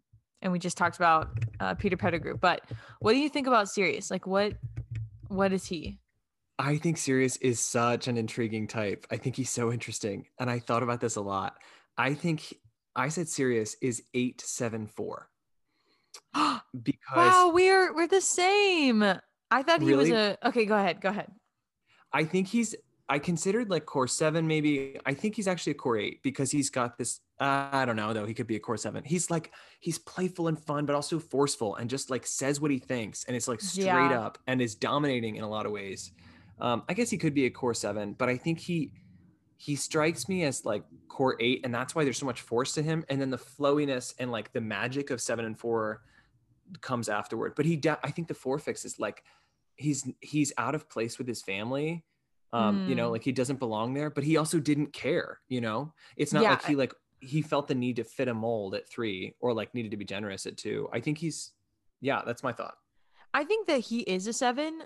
and we just talked about uh, Peter Pettigrew. But what do you think about Sirius? Like what what is he? I think Sirius is such an intriguing type. I think he's so interesting. And I thought about this a lot. I think I said Sirius is 874 because wow, we're we're the same. I thought he was a Okay, go ahead. Go ahead. I think he's I considered like core 7 maybe. I think he's actually a core 8 because he's got this uh, I don't know though, he could be a core 7. He's like he's playful and fun but also forceful and just like says what he thinks and it's like straight Yeah. up and is dominating in a lot of ways. Um I guess he could be a core 7, but I think he he strikes me as like core eight, and that's why there's so much force to him. And then the flowiness and like the magic of seven and four comes afterward. But he, de- I think the four fix is like he's he's out of place with his family. Um, you know, Mm. like he doesn't belong there, but he also didn't care. You know, it's not Yeah, like he like he felt the need to fit a mold at three or like needed to be generous at two. I think he's, yeah, that's my thought. I think that he is a seven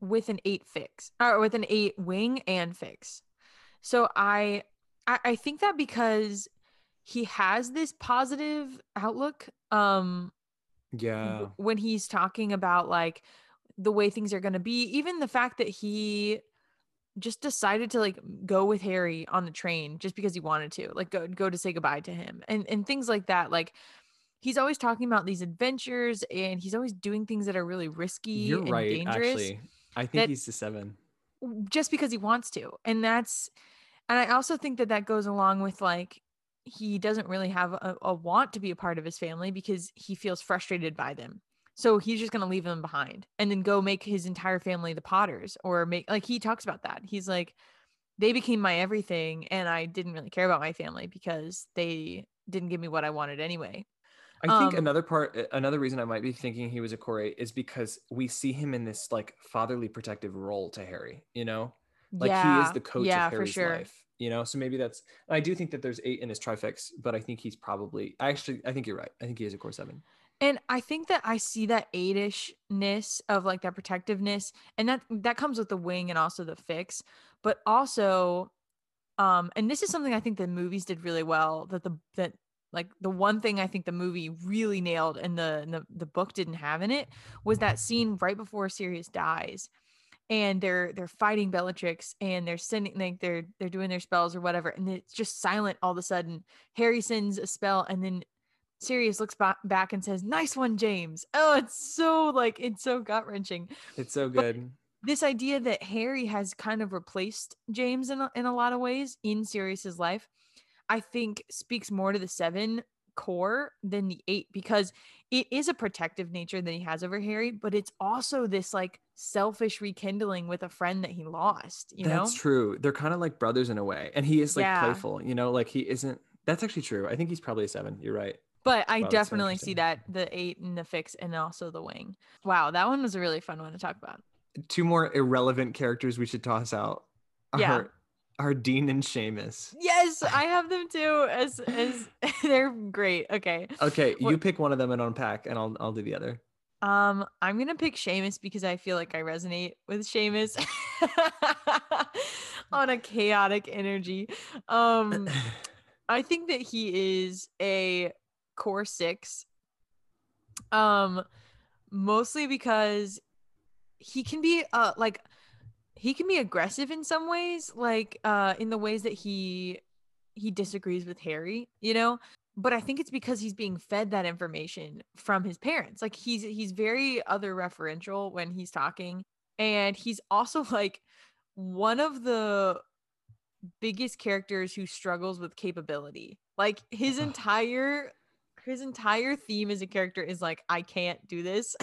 with an eight fix or with an eight wing and fix. So I, I I think that because he has this positive outlook um Yeah, when he's talking about like the way things are going to be even the fact that he just decided to like go with Harry on the train just because he wanted to like go go to say goodbye to him and and things like that like he's always talking about these adventures and he's always doing things that are really risky you're and right. dangerous Actually, I think that- he's the seven. Just because he wants to and that's and i also think that that goes along with like he doesn't really have a, a want to be a part of his family because he feels frustrated by them. So he's just going to leave them behind and then go make his entire family the potters or make like he talks about that. He's like they became my everything and i didn't really care about my family because they didn't give me what i wanted anyway I think Um, another part, another reason I might be thinking he was a core eight is because we see him in this like fatherly protective role to Harry. You know, Like he is the coach yeah, of Harry's sure. life. You know, so maybe that's. I do think that there's eight in his trifix, but I think he's probably. I actually, I think you're right. I think he is a core seven. And I think that I see that eightishness of like that protectiveness, and that that comes with the wing and also the fix, but also, um, and this is something I think the movies did really well. That the that like the one thing I think the movie really nailed and the and the, the book didn't have in it was that scene right before Sirius dies. And they're they're fighting Bellatrix and they're sending like they're they're doing their spells or whatever and it's just silent all of a sudden. Harry sends a spell and then Sirius looks ba- back and says, "Nice one, James." Oh, it's so like it's so gut wrenching. It's so But- good. This idea that Harry has kind of replaced James in a, in a lot of ways in Sirius's life, I think speaks more to the seven core than the eight because it is a protective nature that he has over Harry, but it's also this like selfish rekindling with a friend that he lost. You that's know, true. They're kind of like brothers in a way, and he is like Yeah. playful. You know, like he isn't. That's actually true. I think he's probably a seven. You're right. But I Wow, definitely see that the eight and the fix and also the wing. Wow, that one was a really fun one to talk about. Two more irrelevant characters we should toss out. Yeah. are Dean and Seamus. Yes, I have them too. As as they're great. Okay. Okay, you What- pick one of them and unpack, and I'll I'll do the other. Um, I'm gonna pick Seamus because I feel like I resonate with Seamus on a chaotic energy. Um, I think that he is a core six. Um, mostly because he can be uh like he can be aggressive in some ways, like uh in the ways that he he disagrees with Harry, you know. But I think it's because he's being fed that information from his parents. Like he's he's very other referential when he's talking, and he's also like one of the biggest characters who struggles with capability. Like his entire his entire theme as a character is like I can't do this.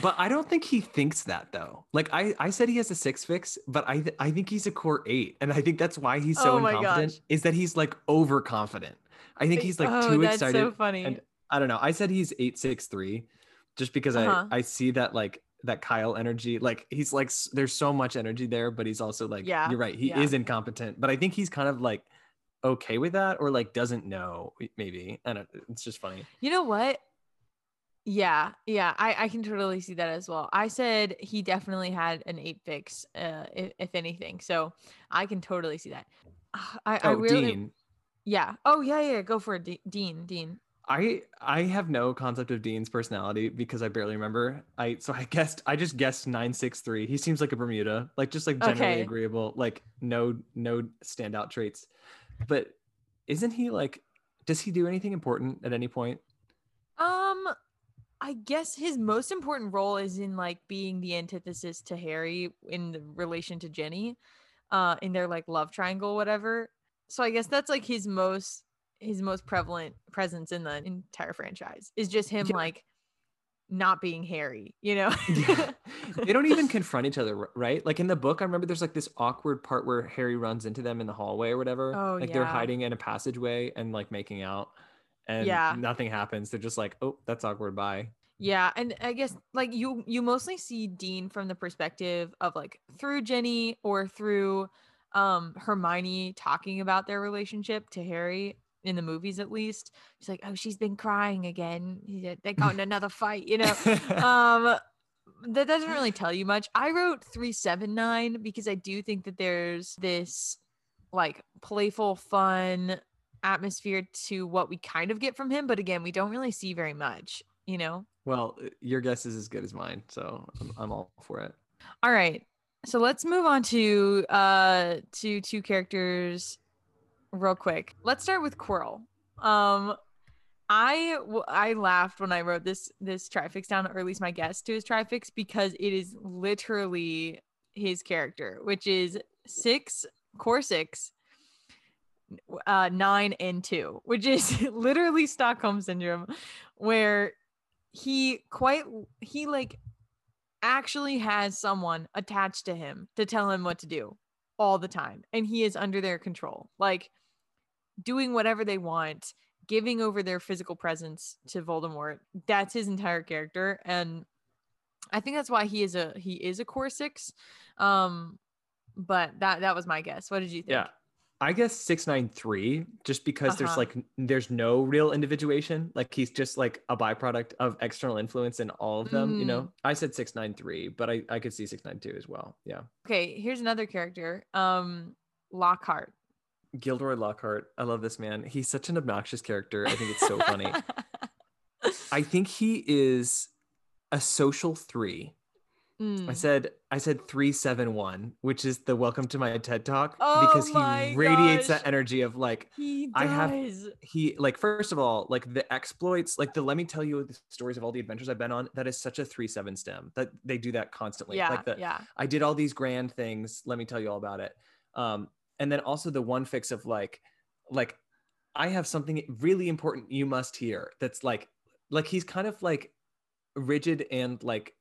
But I don't think he thinks that though. Like I, I said he has a six fix, but I, th- I think he's a core eight, and I think that's why he's so Oh incompetent. gosh. Is that he's like overconfident. I think he's like oh, too that's excited. so funny. and I don't know. I said he's eight six three, just because Uh-huh. I I see that like that Kyle energy. Like he's like there's so much energy there, but he's also like Yeah, you're right. He yeah. is incompetent, but I think he's kind of like okay with that or like doesn't know maybe. I don't. It's just funny. You know what? Yeah, yeah, I, I can totally see that as well. I said he definitely had an eight fix, uh, if, if anything. So I can totally see that. Ah, I, I Oh, really, Dean. yeah. Oh, yeah, yeah. Go for it, De- Dean. Dean. I I have no concept of Dean's personality because I barely remember. I so I guessed I just guessed nine six three. He seems like a Bermuda, like just like generally Okay. agreeable, like no no standout traits. But isn't he like? Does he do anything important at any point? Um, I guess his most important role is in like being the antithesis to Harry in the relation to Ginny, uh, in their like love triangle, whatever. So I guess that's like his most his most prevalent presence in the entire franchise is just him Yeah. like not being Harry, you know? Yeah. they don't even confront each other, right? Like in the book, I remember there's like this awkward part where Harry runs into them in the hallway or whatever. Oh, like they're hiding in a passageway and like making out, and Yeah. nothing happens. They're just like, oh, that's awkward. Bye. Yeah, and I guess like you you mostly see Dean from the perspective of like through Ginny or through um Hermione talking about their relationship to Harry in the movies at least. She's like, "Oh, she's been crying again. He- They got in another fight," you know. um that doesn't really tell you much. I wrote 379 because I do think that there's this like playful fun atmosphere to what we kind of get from him, but again, we don't really see very much, you know. Well, your guess is as good as mine, so I'm, I'm all for it. All right. So let's move on to uh to two characters real quick. Let's start with Quirrell. Um I I laughed when I wrote this this trifix down or at least my guess to his trifix because it is literally his character, which is 6 core 6 uh 9 and 2, which is literally Stockholm syndrome where he quite he like actually has someone attached to him to tell him what to do all the time and he is under their control like doing whatever they want giving over their physical presence to Voldemort that's his entire character and I think that's why he is a he is a core 6 um but that that was my guess. What did you think? Yeah. I guess 693 just because there's Uh-huh. like there's no real individuation. Like he's just like a byproduct of external influence in all of them, you Mm. know. I said 693, but I I could see 692 as well. Yeah. Okay, here's another character. Um Lockhart. Gilderoy Lockhart. I love this man. He's such an obnoxious character. I think it's so funny. I think he is a social 3. I Mm. said I said 371, which is the welcome to my TED talk Oh because he radiates gosh. that energy of like he I have- he like first of all like the exploits like the let me tell you the stories of all the adventures i've been on that is such a 3-7 stem that they do that constantly yeah, like the yeah. i did all these grand things let me tell you all about it um and then also the one fix of like like i have something really important you must hear that's like like he's kind of like rigid and like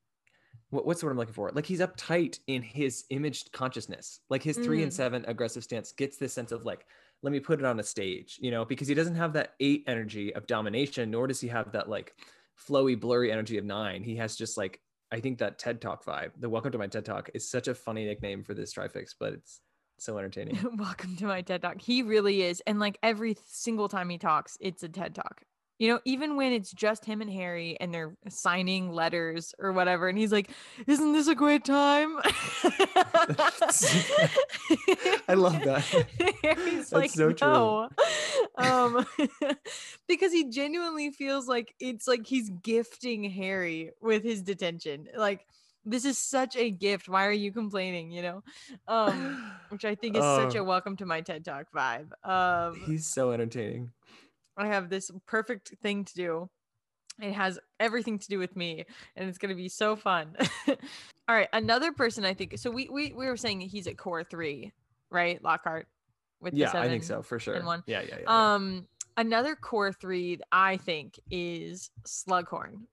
what, what's the word i'm looking for like he's uptight in his image consciousness like his three and Mm. seven aggressive stance gets this sense of like let me put it on a stage, you know, because he doesn't have that eight energy of domination, nor does he have that like flowy, blurry energy of nine. He has just like, I think that TED Talk vibe. The Welcome to My TED Talk is such a funny nickname for this trifix, but it's so entertaining. Welcome to my TED Talk. He really is. And like every single time he talks, it's a TED Talk. You know, even when it's just him and Harry and they're signing letters or whatever, and he's like, Isn't this a great time? I love that. Harry's That's like, so true. no. Um, because he genuinely feels like it's like he's gifting Harry with his detention. Like, this is such a gift. Why are you complaining? You know? Um, which I think is such a Oh. welcome to my TED Talk vibe. Um, He's so entertaining. I have this perfect thing to do. It has everything to do with me, and it's gonna be so fun. All right, another person I think. So we we we were saying he's at core three, right? Lockhart with the Yeah, I think so for sure. one. Yeah, yeah, yeah. yeah. Um, another core three I think is Slughorn.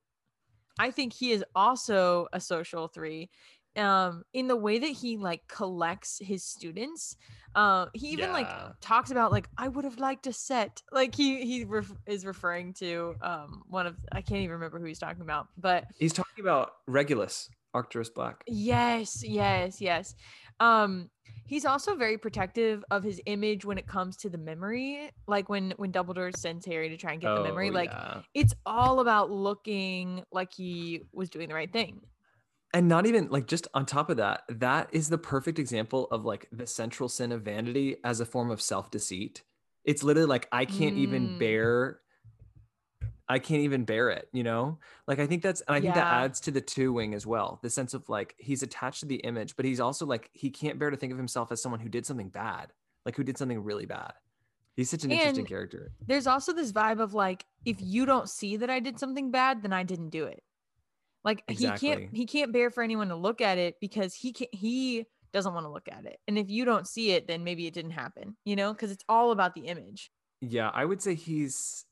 I think he is also a social three. Um, in the way that he like collects his students. Uh, he even like talks about like I would have liked a set. Like he he ref- is referring to um one of I can't even remember who he's talking about, but He's talking about Regulus, Arcturus Black. Yes, yes, yes. Um, he's also very protective of his image when it comes to the memory. Like when when Dumbledore sends Harry to try and get the memory, Oh, like yeah. it's all about looking like he was doing the right thing. and not even like just on top of that that is the perfect example of like the central sin of vanity as a form of self-deceit it's literally like i can't even Mm. bear i can't even bear it you know like i think that's and i think that adds to the two wing as well the sense of like he's attached to the image but he's also like he can't bear to think of himself as someone who did something bad like who did something really bad he's such an interesting character There's also this vibe of like if you don't see that I did something bad, then I didn't do it. Like he can't he can't bear for anyone to look at it because he can he doesn't want to look at it. And if you don't see it, then maybe it didn't happen, you know, because it's all about the image. yeah i would say he's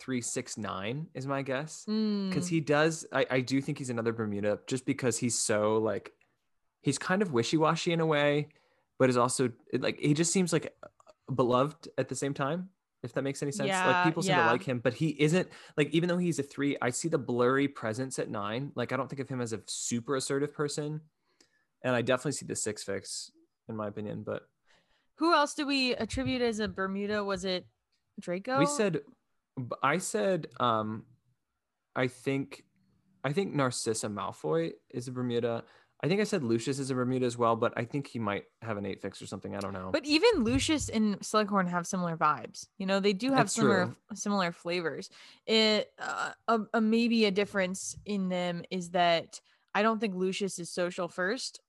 369 is my guess Mm. because he does I, I do think he's another bermuda just because he's so like he's kind of wishy-washy in a way but is also like he just seems like beloved at the same time if that makes any sense Yeah, like people seem yeah. to like him but he isn't like even though he's a three i see the blurry presence at nine like i don't think of him as a super assertive person and i definitely see the six fix in my opinion but Who else do we attribute as a Bermuda? Was it Draco? we said i said um i think i think narcissa malfoy is a bermuda i think i said lucius is a bermuda as well but i think he might have an eight fix or something i don't know But even Lucius and Slughorn have similar vibes. You know, they do have That's similar true. similar flavors. It uh, a, a maybe a difference in them is that I don't think Lucius is social first.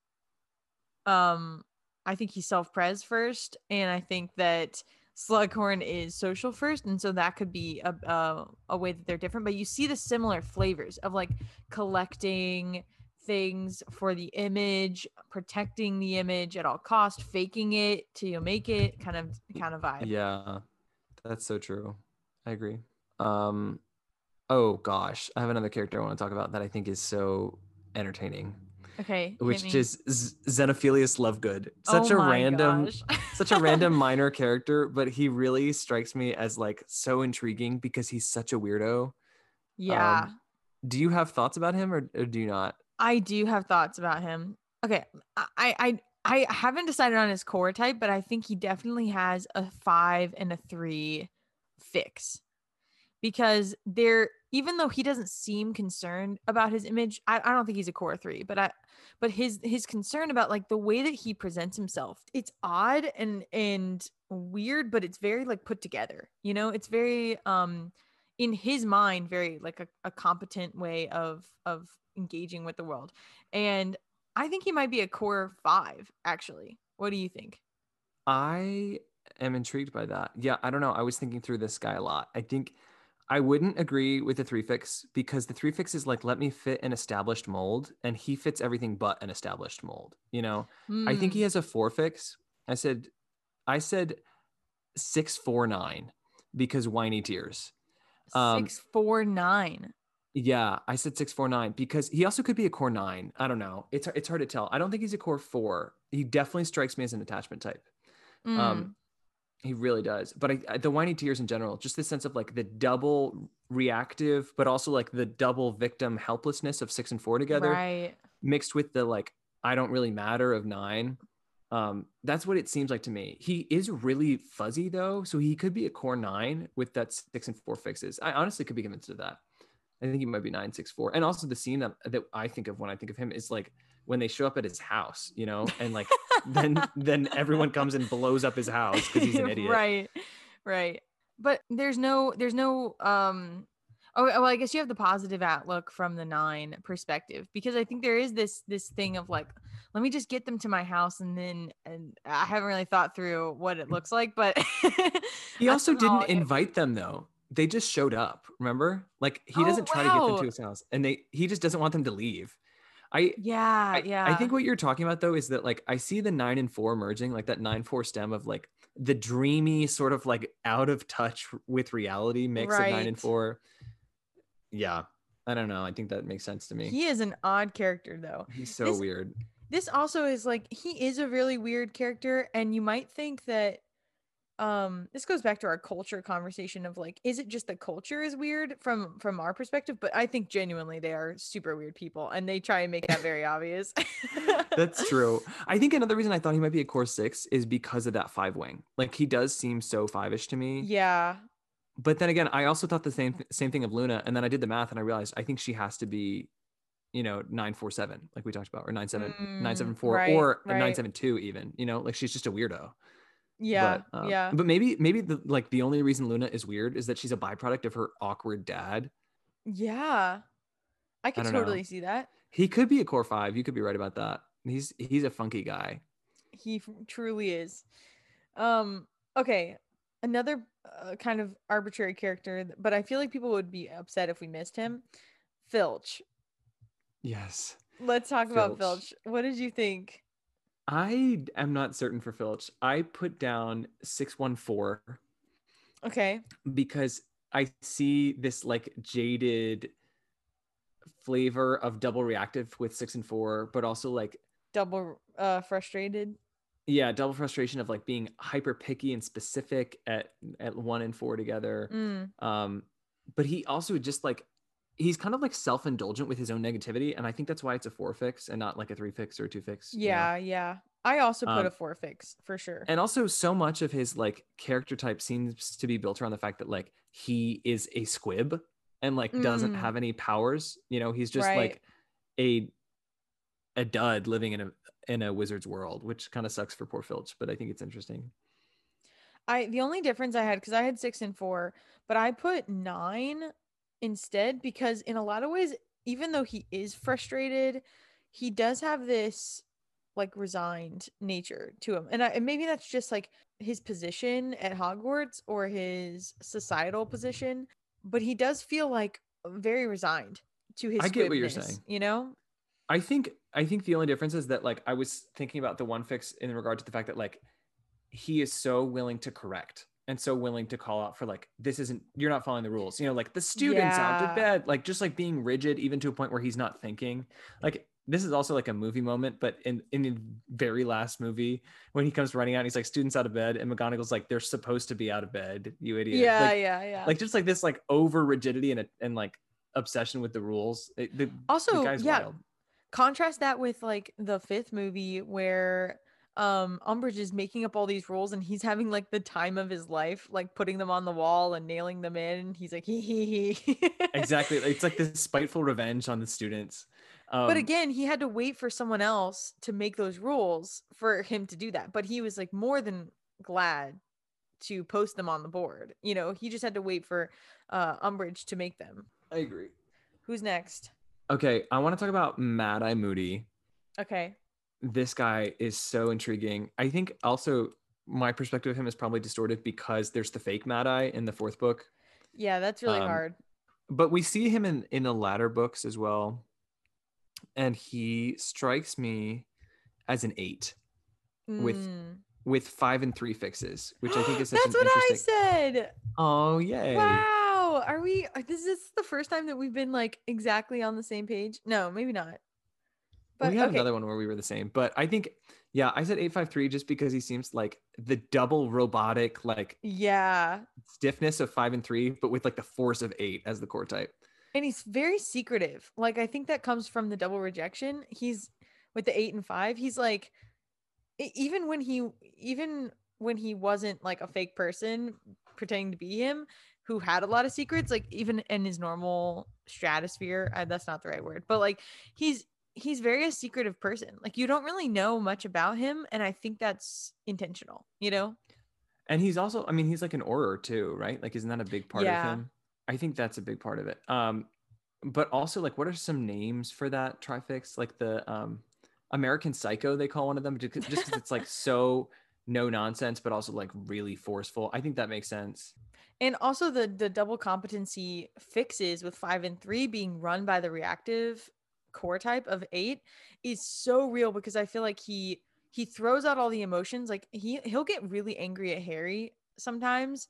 Um, I think he's self pres first, and I think that Slughorn is social first, and so that could be a, a a way that they're different. But you see the similar flavors of like collecting things for the image, protecting the image at all cost, faking it till you make it, kind of kind of vibe. yeah that's so true i agree um oh gosh i have another character i want to talk about that i think is so entertaining Okay. which is xenophilius lovegood such Oh a random such a random minor character but he really strikes me as like so intriguing because he's such a weirdo yeah. um, do you have thoughts about him or, or do you not I do have thoughts about him. Okay, I, I I haven't decided on his core type, but I think he definitely has a five and a three fix because there, even though he doesn't seem concerned about his image, I, I don't think he's a core three, but I, but his his concern about like the way that he presents himself, it's odd and and weird, but it's very like put together. You know, it's very um in his mind very like a, a competent way of of engaging with the world and i think he might be a core five actually what do you think I am intrigued by that. Yeah, I don't know. I was thinking through this guy a lot. I think I wouldn't agree with the three fix because the three fix is like let me fit an established mold, and he fits everything but an established mold. You know, I think he Mm, has a four fix. I said, I said six four nine because whiny tears. um, six four nine Yeah, I said six four nine because he also could be a core nine. I don't know. It's it's hard to tell. I don't think he's a core four. He definitely strikes me as an attachment type. Mm, Um, he really does. But I, I, the whiny tears in general, just this sense of like the double reactive, but also like the double victim helplessness of six and four together, right mixed with the like I don't really matter of nine. Um, that's what it seems like to me. He is really fuzzy though, so he could be a core nine with that six and four fixes. I honestly could be convinced of that. I think he might be nine six four. And also the scene that, that I think of when I think of him is like when they show up at his house, you know, and like then then everyone comes and blows up his house because he's an idiot. right right but there's no there's no um oh well i guess you have the positive outlook from the nine perspective because i think there is this this thing of like let me just get them to my house and then and i haven't really thought through what it looks like but He also didn't invite them though. They just showed up. Remember? Like he Oh, doesn't try to get them to his house, and they he just doesn't want them to leave. I yeah I, yeah I think what you're talking about though is that like I see the nine and four merging, like that nine four stem of like the dreamy sort of like out of touch with reality mix of nine and four. Yeah, I don't know. I think that makes sense to me. he is an odd character though He's so this- weird. this also is like he is a really weird character and you might think that um this goes back to our culture conversation of like is it just the culture is weird from from our perspective but i think genuinely they are super weird people and they try and make that very obvious That's true. I think another reason I thought he might be a core six is because of that five wing. Like he does seem so five ish to me. yeah But then again, I also thought the same same thing of Luna, and then I did the math and I realized I think she has to be, you know, nine four seven, like we talked about, or nine seven nine seven Mm, four, right, or a right. nine seven two, even. You know, like she's just a weirdo. Yeah but, um, yeah But maybe maybe the like the only reason Luna is weird is that she's a byproduct of her awkward dad. yeah i could know. totally see that He could be a core five. You could be right about that. He's he's a funky guy. he truly is um okay another uh, kind of arbitrary character but i feel like people would be upset if we missed him filch Yes. let's talk about Filch. filch what did you think I am not certain for Filch. I put down 614 okay because I see this like jaded flavor of double reactive with six and four, but also like, double uh frustrated yeah, double frustration of like being hyper picky and specific at, at one and four together. Mm, Um, but he also just like, he's kind of like self indulgent with his own negativity. And I think that's why it's a four fix and not like a three fix or a two fix. you know? yeah yeah i also put Um, a four fix for sure and also so much of his like character type seems to be built around the fact that like he is a squib and like doesn't Mm. have any powers you know he's just Right. like a a dud living in a in a wizard's world which kind of sucks for poor filch but i think it's interesting I the only difference I had because I had six and four, but I put nine instead because in a lot of ways, even though he is frustrated, he does have this like resigned nature to him, and, I, and maybe that's just like his position at Hogwarts or his societal position, but he does feel like very resigned to his. I get what you're saying. You know? i think i think the only difference is that like i was thinking about the one fix in regard to the fact that like he is so willing to correct and so willing to call out for like this isn't you're not following the rules you know like the students out Yeah. to bed like just like being rigid even to a point where he's not thinking like this is also like a movie moment but in in the very last movie when he comes running out and he's like students out of bed and McGonagall's like they're supposed to be out of bed you idiot Yeah, like, yeah, yeah. like just like this like over rigidity and and like obsession with the rules It- the, Also, the guy's yeah, wild contrast that with like the fifth movie where um Umbridge is making up all these rules and he's having like the time of his life, like putting them on the wall and nailing them in. He's like hee hee hee. exactly. It's like this spiteful revenge on the students. Um, but again, he had to wait for someone else to make those rules for him to do that. But he was like more than glad to post them on the board. You know, he just had to wait for uh Umbridge to make them. I agree. Who's next? Okay, I want to talk about Mad Eye Moody. Okay. This guy is so intriguing. I think also my perspective of him is probably distorted because there's the fake Mad Eye in the fourth book. Yeah, that's really Um, hard. But we see him in in the latter books as well. And he strikes me as an 8 with Mm. with 5 and 3 fixes, which I think is such That's an what I said. Oh, yay. Wow. Are we this is the first time that we've been like exactly on the same page? No, maybe not. But we had okay. another one where we were the same, but I think, yeah, I said eight five three just because he seems like the double robotic like Yeah. stiffness of five and three, but with like the force of eight as the core type. And he's very secretive. Like I think that comes from the double rejection. He's with the 8 and 5, he's like even when he even when he wasn't like a fake person pretending to be him who had a lot of secrets like even in his normal stratosphere uh, that's not the right word but like he's he's very a secretive person like you don't really know much about him and i think that's intentional you know And he's also, I mean, he's like an auror too, right? Like, isn't that a big part Yeah. of him? I think that's a big part of it. Um, but also, like, what are some names for that trifix? Like the um, American Psycho, they call one of them, just because it's like so no nonsense, but also like really forceful. I think that makes sense. and also the the double competency fixes with 5 and 3 being run by the reactive core type of 8 is so real because i feel like he he throws out all the emotions like he he'll get really angry at harry sometimes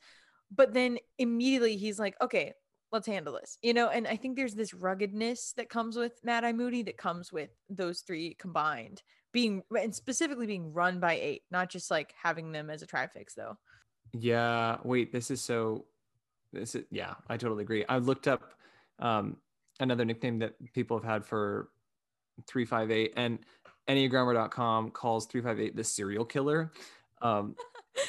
but then immediately he's like okay let's handle this you know and i think there's this ruggedness that comes with mad eye moody that comes with those three combined being and specifically being run by eight not just like having them as a trifix though Yeah. Wait, this is so. This is yeah. I totally agree. I looked up um, another nickname that people have had for three five eight, and Enneagrammer.com calls three five eight the serial killer. Um,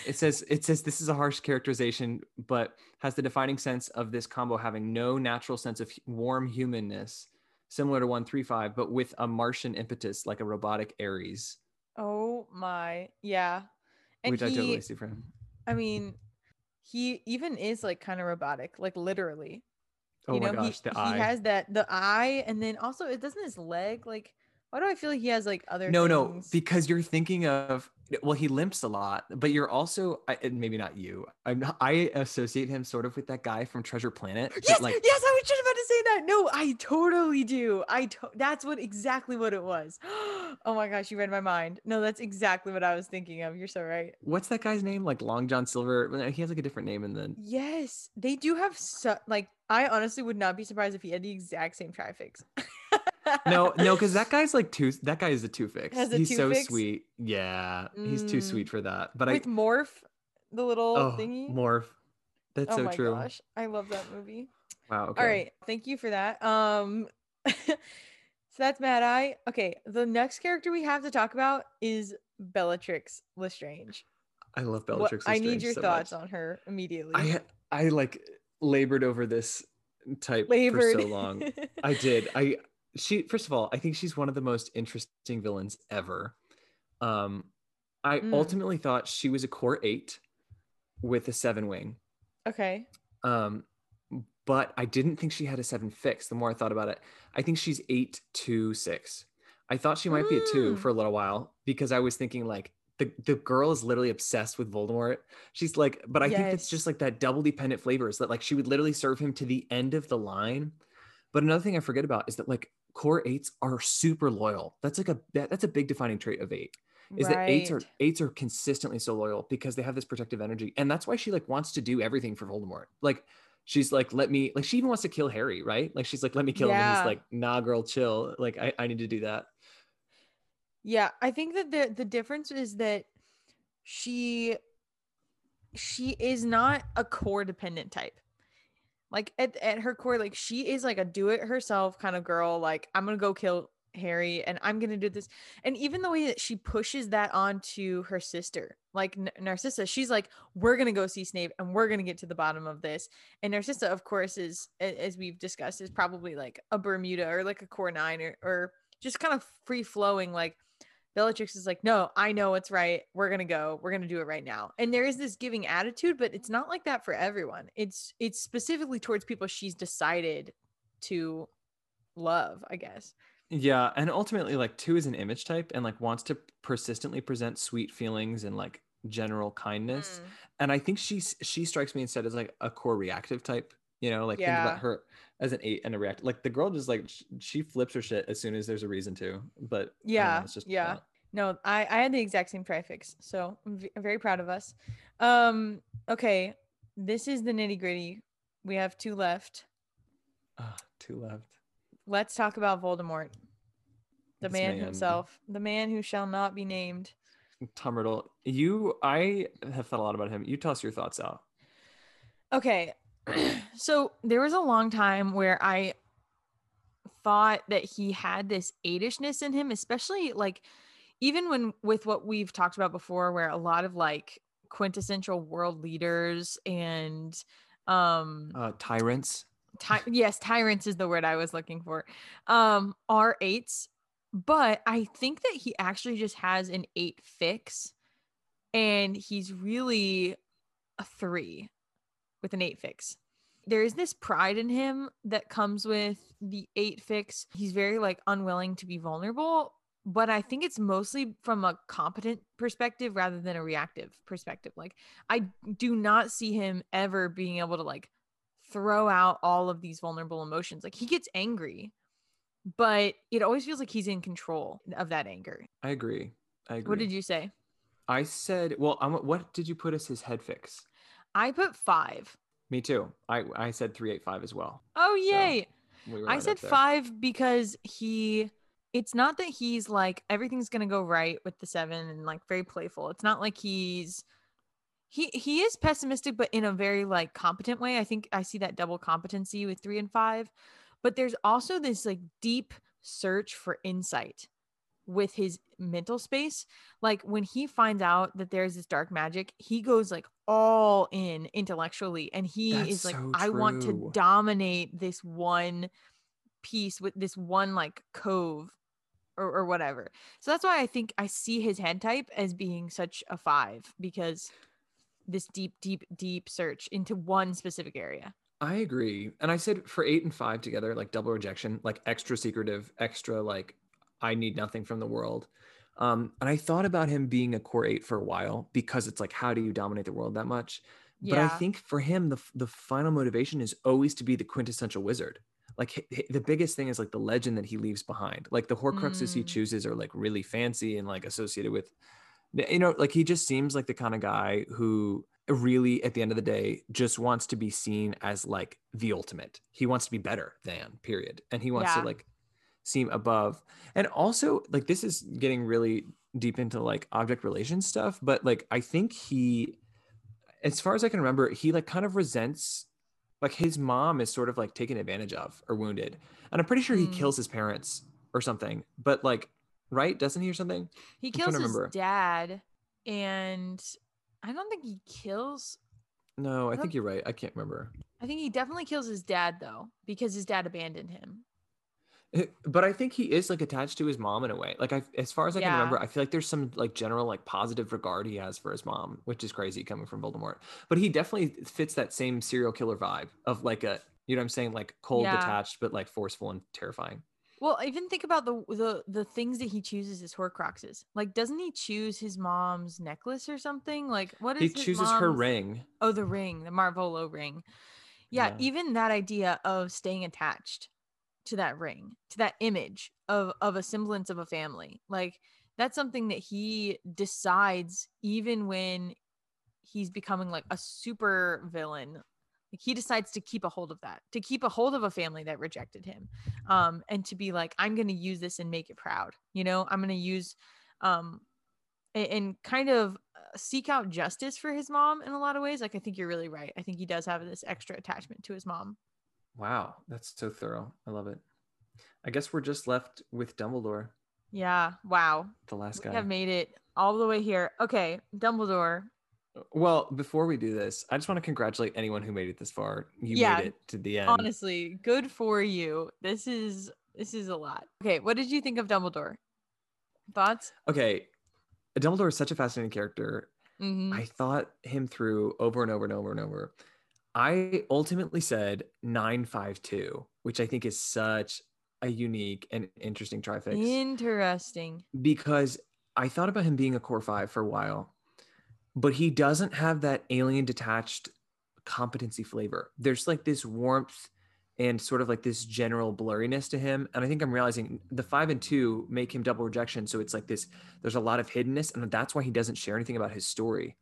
it says it says this is a harsh characterization, but has the defining sense of this combo having no natural sense of warm humanness, similar to one three five, but with a Martian impetus like a robotic aries oh my yeah and which he, I totally see for him. I mean, he even is like kind of robotic, like literally. Oh you my gosh, he, the he eye. has that the eye, and then also it doesn't his leg like. Why do I feel like he has like other? no no because you're thinking of well he limps a lot but you're also I, maybe not you i'm not, i associate him sort of with that guy from treasure planet Yes, like yes, I was just about to say that. No, I totally do. I to- that's what exactly what it was. oh my gosh, you read my mind. No, that's exactly what I was thinking of. You're so right. what's that guy's name like long john silver he has like a different name and then Yes, they do have so like. I honestly would not be surprised if he had the exact same trifix. no no because that guy's like two that guy is a two fix a he's so sweet yeah he's too Mm. sweet for that but I with i Morph, the little oh thingy. morph that's oh so my true gosh, I love that movie. wow okay All right, thank you for that. Um, so that's Mad Eye. Okay, the next character we have to talk about is Bellatrix Lestrange. i love bellatrix I need your so thoughts much. on her immediately. i i like labored over this type Labored. for so long I did. I she first of all, I think she's one of the most interesting villains ever. Um I Mm. ultimately thought she was a core 8 with a 7 wing. okay. Um but I didn't think she had a 7 fix the more I thought about it. I think she's eight two six. I thought she might be a 2 Mm. for a little while because I was thinking like the, the girl is literally obsessed with Voldemort. She's like, but I think it's just like that double dependent flavors that like she would literally serve him to the end of the line. But another thing I forget about is that like core eights are super loyal. That's like a that, that's a big defining trait of eight. Is that eights are eights are consistently so loyal because they have this protective energy, and that's why she like wants to do everything for Voldemort. Like she's like, let me like she even wants to kill Harry, right? Like she's like, let me kill him, and he's like, nah, girl, chill. Like I, I need to do that. Yeah, I think that the the difference is that she she is not a core dependent type. Like at, at her core, like she is like a do it herself kind of girl. Like I'm gonna go kill Harry and I'm to do this. And even the way that she pushes that onto her sister, like N- Narcissa, she's like, we're to go see Snape and we're to get to the bottom of this. And Narcissa, of course, is, as we've discussed, is probably like a Bermuda or like a core nine or, or just kind of free flowing. Like Bellatrix is like, no, I know it's right. We're going to go. We're going to do it right now. And there is this giving attitude, but it's not like that for everyone. It's, it's specifically towards people she's decided to love, I guess. Yeah, and ultimately, like two is an image type and like wants to persistently present sweet feelings and like general kindness. Mm. And I think she's she strikes me instead as like a core reactive type. You know, like think about her as an eight and a react. Like the girl just like sh- she flips her shit as soon as there's a reason to. But don't know, Yeah, it's just yeah. that. No, I I had the exact same trifix, so I'm, v- I'm very proud of us. Um, okay, this is the nitty gritty. We have two left. Ah, two left. Let's talk about Voldemort, the man. himself, the man who shall not be named. Tom Riddle, you I have thought a lot about him. You toss your thoughts out. Okay, so there was a long time where I thought that he had this eightishness in him, especially like even when with what we've talked about before, where a lot of like quintessential world leaders and um Uh tyrants. ty- yes tyrants is the word i was looking for um are eights but i think that he actually just has an eight fix and he's really a three with an eight fix there is this pride in him that comes with the eight fix he's very like unwilling to be vulnerable but i think it's mostly from a competent perspective rather than a reactive perspective like i do not see him ever being able to like throw out all of these vulnerable emotions. Like he gets angry, but it always feels like he's in control of that anger. I agree. I agree. What did you say? I said, well, I'm, what did you put as his head fix? I put five. Me too. I I said three eight five as well. Oh, yay. We were I said five because he, it's not that he's like, everything's going to go right with the seven and like very playful. It's not like he's, he he is pessimistic but in a very like competent way i think i see that double competency with three and five but there's also this like deep search for insight with his mental space like when he finds out that there's this dark magic he goes like all in intellectually and he That's is like so i want to dominate this one piece with this one like cove or, or whatever. So that's why i think i see his head type as being such a five because this deep deep deep search into one specific area. I agree. And I said for eight and five together, like double rejection, like extra secretive, extra like I need nothing from the world. Um, and I thought about him being a core eight for a while because it's like, how do you dominate the world that much? But I think for him, the the final motivation is always to be the quintessential wizard. Like the biggest thing is like the legend that he leaves behind. Like the Horcruxes he Mm. chooses are like really fancy and like associated with, you know, like he just seems like the kind of guy who really at the end of the day just wants to be seen as like the ultimate. He wants to be better than period, and he wants Yeah. to like seem above. And also like this is getting really deep into like object relation stuff, but like I think he as far as I can remember, he like kind of resents like his mom is sort of like taken advantage of or wounded. And I'm pretty sure he Mm. kills his parents or something. But like right, doesn't he or something? he kills his remember. dad and i don't think he kills No, I don't- think you're right. I can't remember. i think he definitely kills his dad though because his dad abandoned him Eh, but I think he is like attached to his mom in a way. Like I as far as I can remember, I feel like there's some like general like positive regard he has for his mom, which is crazy coming from Voldemort. But he definitely fits that same serial killer vibe of like a you know what I'm saying, like cold, Yeah. detached, but like forceful and terrifying. well even think about the the the things that he chooses as horcruxes like doesn't he choose his mom's necklace or something like what is He chooses her ring. Oh, the ring, the Marvolo ring. Yeah, Yeah. even that idea of staying attached to that ring, to that image of of a semblance of a family. Like that's something that he decides even when he's becoming like a super villain. Like he decides to keep a hold of that, to keep a hold of a family that rejected him. Um and to be like I'm to use this and make it proud. You know, I'm to use um a- and kind of uh, seek out justice for his mom in a lot of ways. Like I think you're really right. I think he does have this extra attachment to his mom. Wow, that's so thorough. I love it. I guess we're just left with Dumbledore, Yeah. Wow. the last We guy. have made it all the way here. Okay, Dumbledore. Well, before we do this, I just want to congratulate anyone who made it this far. You Yeah, made it to the end. Honestly, good for you. This is this is a lot. Okay, what did you think of Dumbledore? Thoughts? Okay. Dumbledore is such a fascinating character. Mhm. I thought him through over and over and over and over. I ultimately said 952, which I think is such a unique and interesting trifix Interesting. because I thought about him being a core five for a while, but he doesn't have that alien detached competency flavor. There's like this warmth and sort of like this general blurriness to him. And I think I'm realizing the five and two make him double rejection. So it's like this, there's a lot of hiddenness, and that's why he doesn't share anything about his story.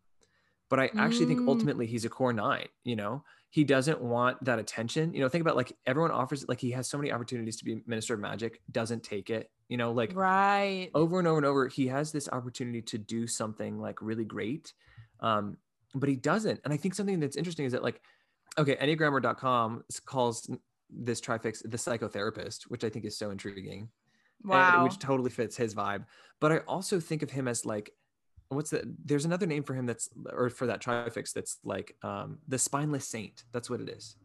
But I actually think Mm. ultimately he's a core nine, you know, he doesn't want that attention. You know, think about like everyone offers, like he has so many opportunities to be minister of magic, doesn't take it, you know, like right. over and over and over he has this opportunity to do something like really great um but he doesn't and i think something that's interesting is that like okay enneagrammer.com calls this trifix the psychotherapist which i think is so intriguing and- Wow. which totally fits his vibe but i also think of him as like what's the there's another name for him that's or for that trifix that's like um the spineless saint that's what it is.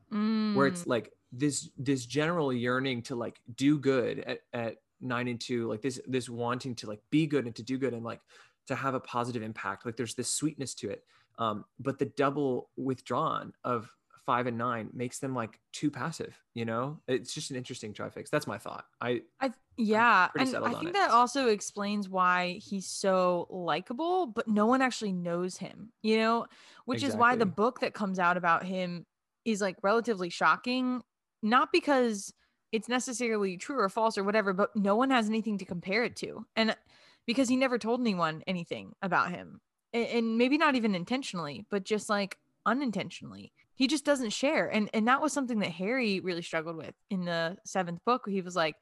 Where Mm. it's like this this general yearning to like do good at, at nine and two like this this wanting to like be good and to do good and like to have a positive impact. Like there's this sweetness to it. Um but the double withdrawn of five and nine makes them like too passive you know? It's just an interesting trifix that's my thought. I I yeah, and I think that also explains why he's so likable, but no one actually knows him. You know, which is why the book that comes out about him is like relatively shocking, not because it's necessarily true or false or whatever, but no one has anything to compare it to, and because he never told anyone anything about him, and maybe not even intentionally, but just like unintentionally. He just doesn't share, and and that was something that Harry really struggled with in the seventh book. He was like.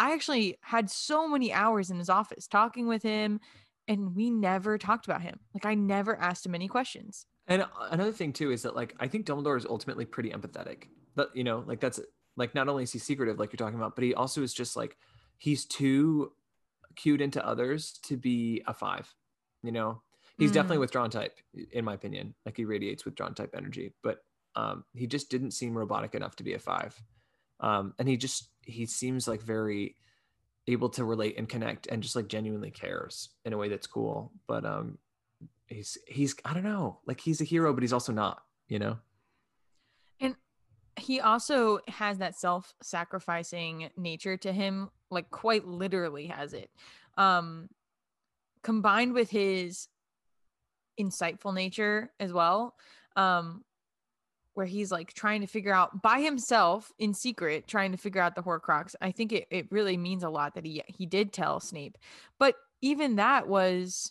I actually had so many hours in his office talking with him, and we never talked about him. Like, I never asked him any questions. And another thing too is that like I think Dumbledore is ultimately pretty empathetic. But you know, like that's like not only is he secretive like you're talking about, but he also is just like he's too cued into others to be a five. You know, he's Mm. definitely withdrawn type in my opinion. Like he radiates withdrawn type energy, but um, he just didn't seem robotic enough to be a five. Um, and he just he seems like very able to relate and connect and just like genuinely cares in a way that's cool. But um, he's he's I don't know, like he's a hero, but he's also not. You know. And he also has that self sacrificing nature to him, like, quite literally has it. Um, combined with his insightful nature as well. Um, where he's like trying to figure out by himself in secret, trying to figure out the Horcrux. I think it, it really means a lot that he he did tell Snape. But even that was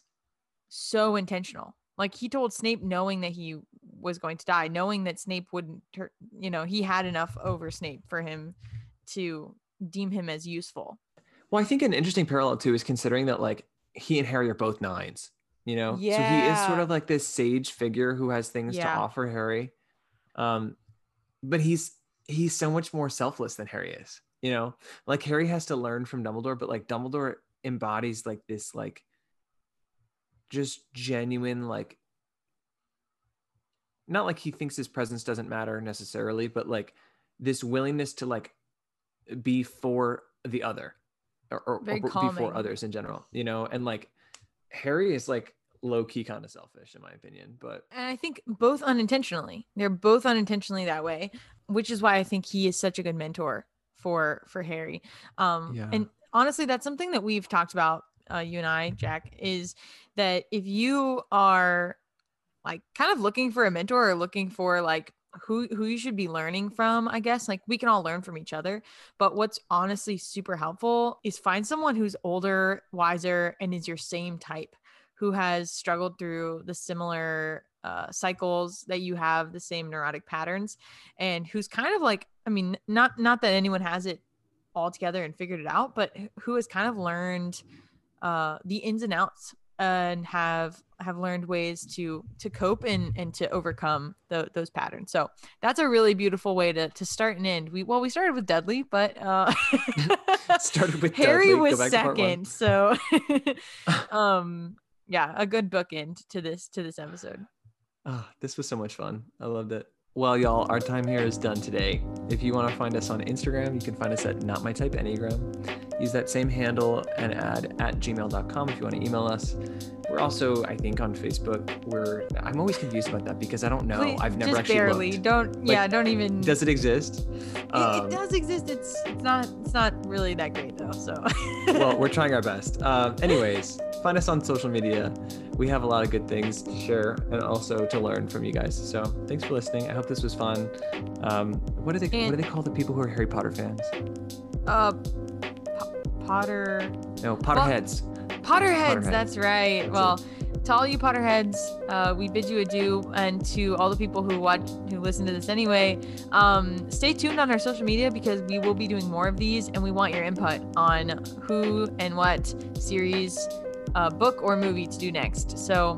so intentional. Like he told Snape knowing that he was going to die, knowing that Snape wouldn't you know, he had enough over Snape for him to deem him as useful. Well, I think an interesting parallel too is considering that like he and Harry are both nines. You know, Yeah. so he is sort of like this sage figure who has things to offer Harry. Um, but he's he's so much more selfless than Harry is. You know, like Harry has to learn from Dumbledore, but like Dumbledore embodies like this like just genuine like not like he thinks his presence doesn't matter necessarily, but like this willingness to like be for the other or, or, or be for others in general, you know, and like Harry is like low key kind of selfish in my opinion, but And I think both unintentionally. They're both unintentionally that way, which is why I think he is such a good mentor for for Harry. Um Yeah. and honestly that's something that we've talked about uh, you and I, Jack, is that if you are like kind of looking for a mentor or looking for like who who you should be learning from, I guess, like we can all learn from each other, but what's honestly super helpful is find someone who's older, wiser and is your same type who has struggled through the similar uh, cycles that you have, the same neurotic patterns, and who's kind of like, I mean, not not that anyone has it all together and figured it out, but who has kind of learned uh, the ins and outs and have have learned ways to to cope and and to overcome the, those patterns. So that's a really beautiful way to to start and end. We well we started with Dudley, but uh started with Harry Dudley. Was back to part one. second. So um yeah, a good bookend to this to this episode. Ah, this was so much fun. I loved it. Well, y'all, our time here is done today. If you want to find us on Instagram, you can find us at Not My Type Enneagram. Use that same handle and add at gmail.com if you want to email us. We're also, I think, on Facebook. We're I'm always confused about that because I don't know. Please, I've never just actually barely. looked. Don't yeah, don't even Does it exist? it, Um, it does exist. It's it's not it's not really that great though. So well, we're trying our best. Um, anyways, find us on social media. We have a lot of good things to share and also to learn from you guys. So thanks for listening. I hope this was fun. Um, what do they What do they call the people who are Harry Potter fans? uh Po- Potter No, Potterheads. Potterheads, Potterhead. that's right. That's well, to all you Potterheads, uh, we bid you adieu, and to all the people who watch, who listen to this anyway, um, stay tuned on our social media because we will be doing more of these, and we want your input on who and what series, uh, book or movie to do next. So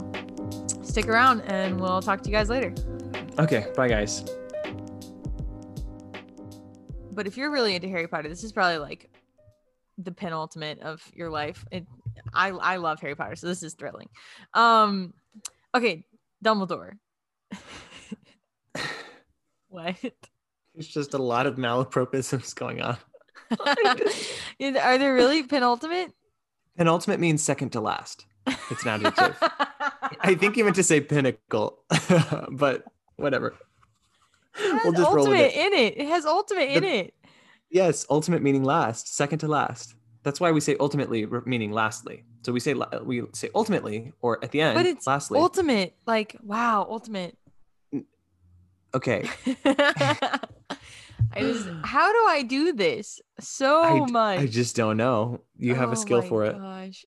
stick around, and we'll talk to you guys later. Okay, bye guys. But if you're really into Harry Potter, this is probably like the penultimate of your life. It, I I love Harry Potter, so this is thrilling. Um, okay, Dumbledore. what? There's just a lot of malapropisms going on. Are there really penultimate? Penultimate means second to last. It's an adjective. I think you meant to say pinnacle, but whatever. It We'll just roll with ultimate it. in it. It has ultimate in it. Yes, ultimate meaning last, second to last. That's why we say ultimately meaning lastly. So we say we say ultimately or at the end, But it's lastly. Ultimate, like wow, ultimate. okay. I just, how do I do this so I much? I just don't know. You have Oh a skill for it. Gosh.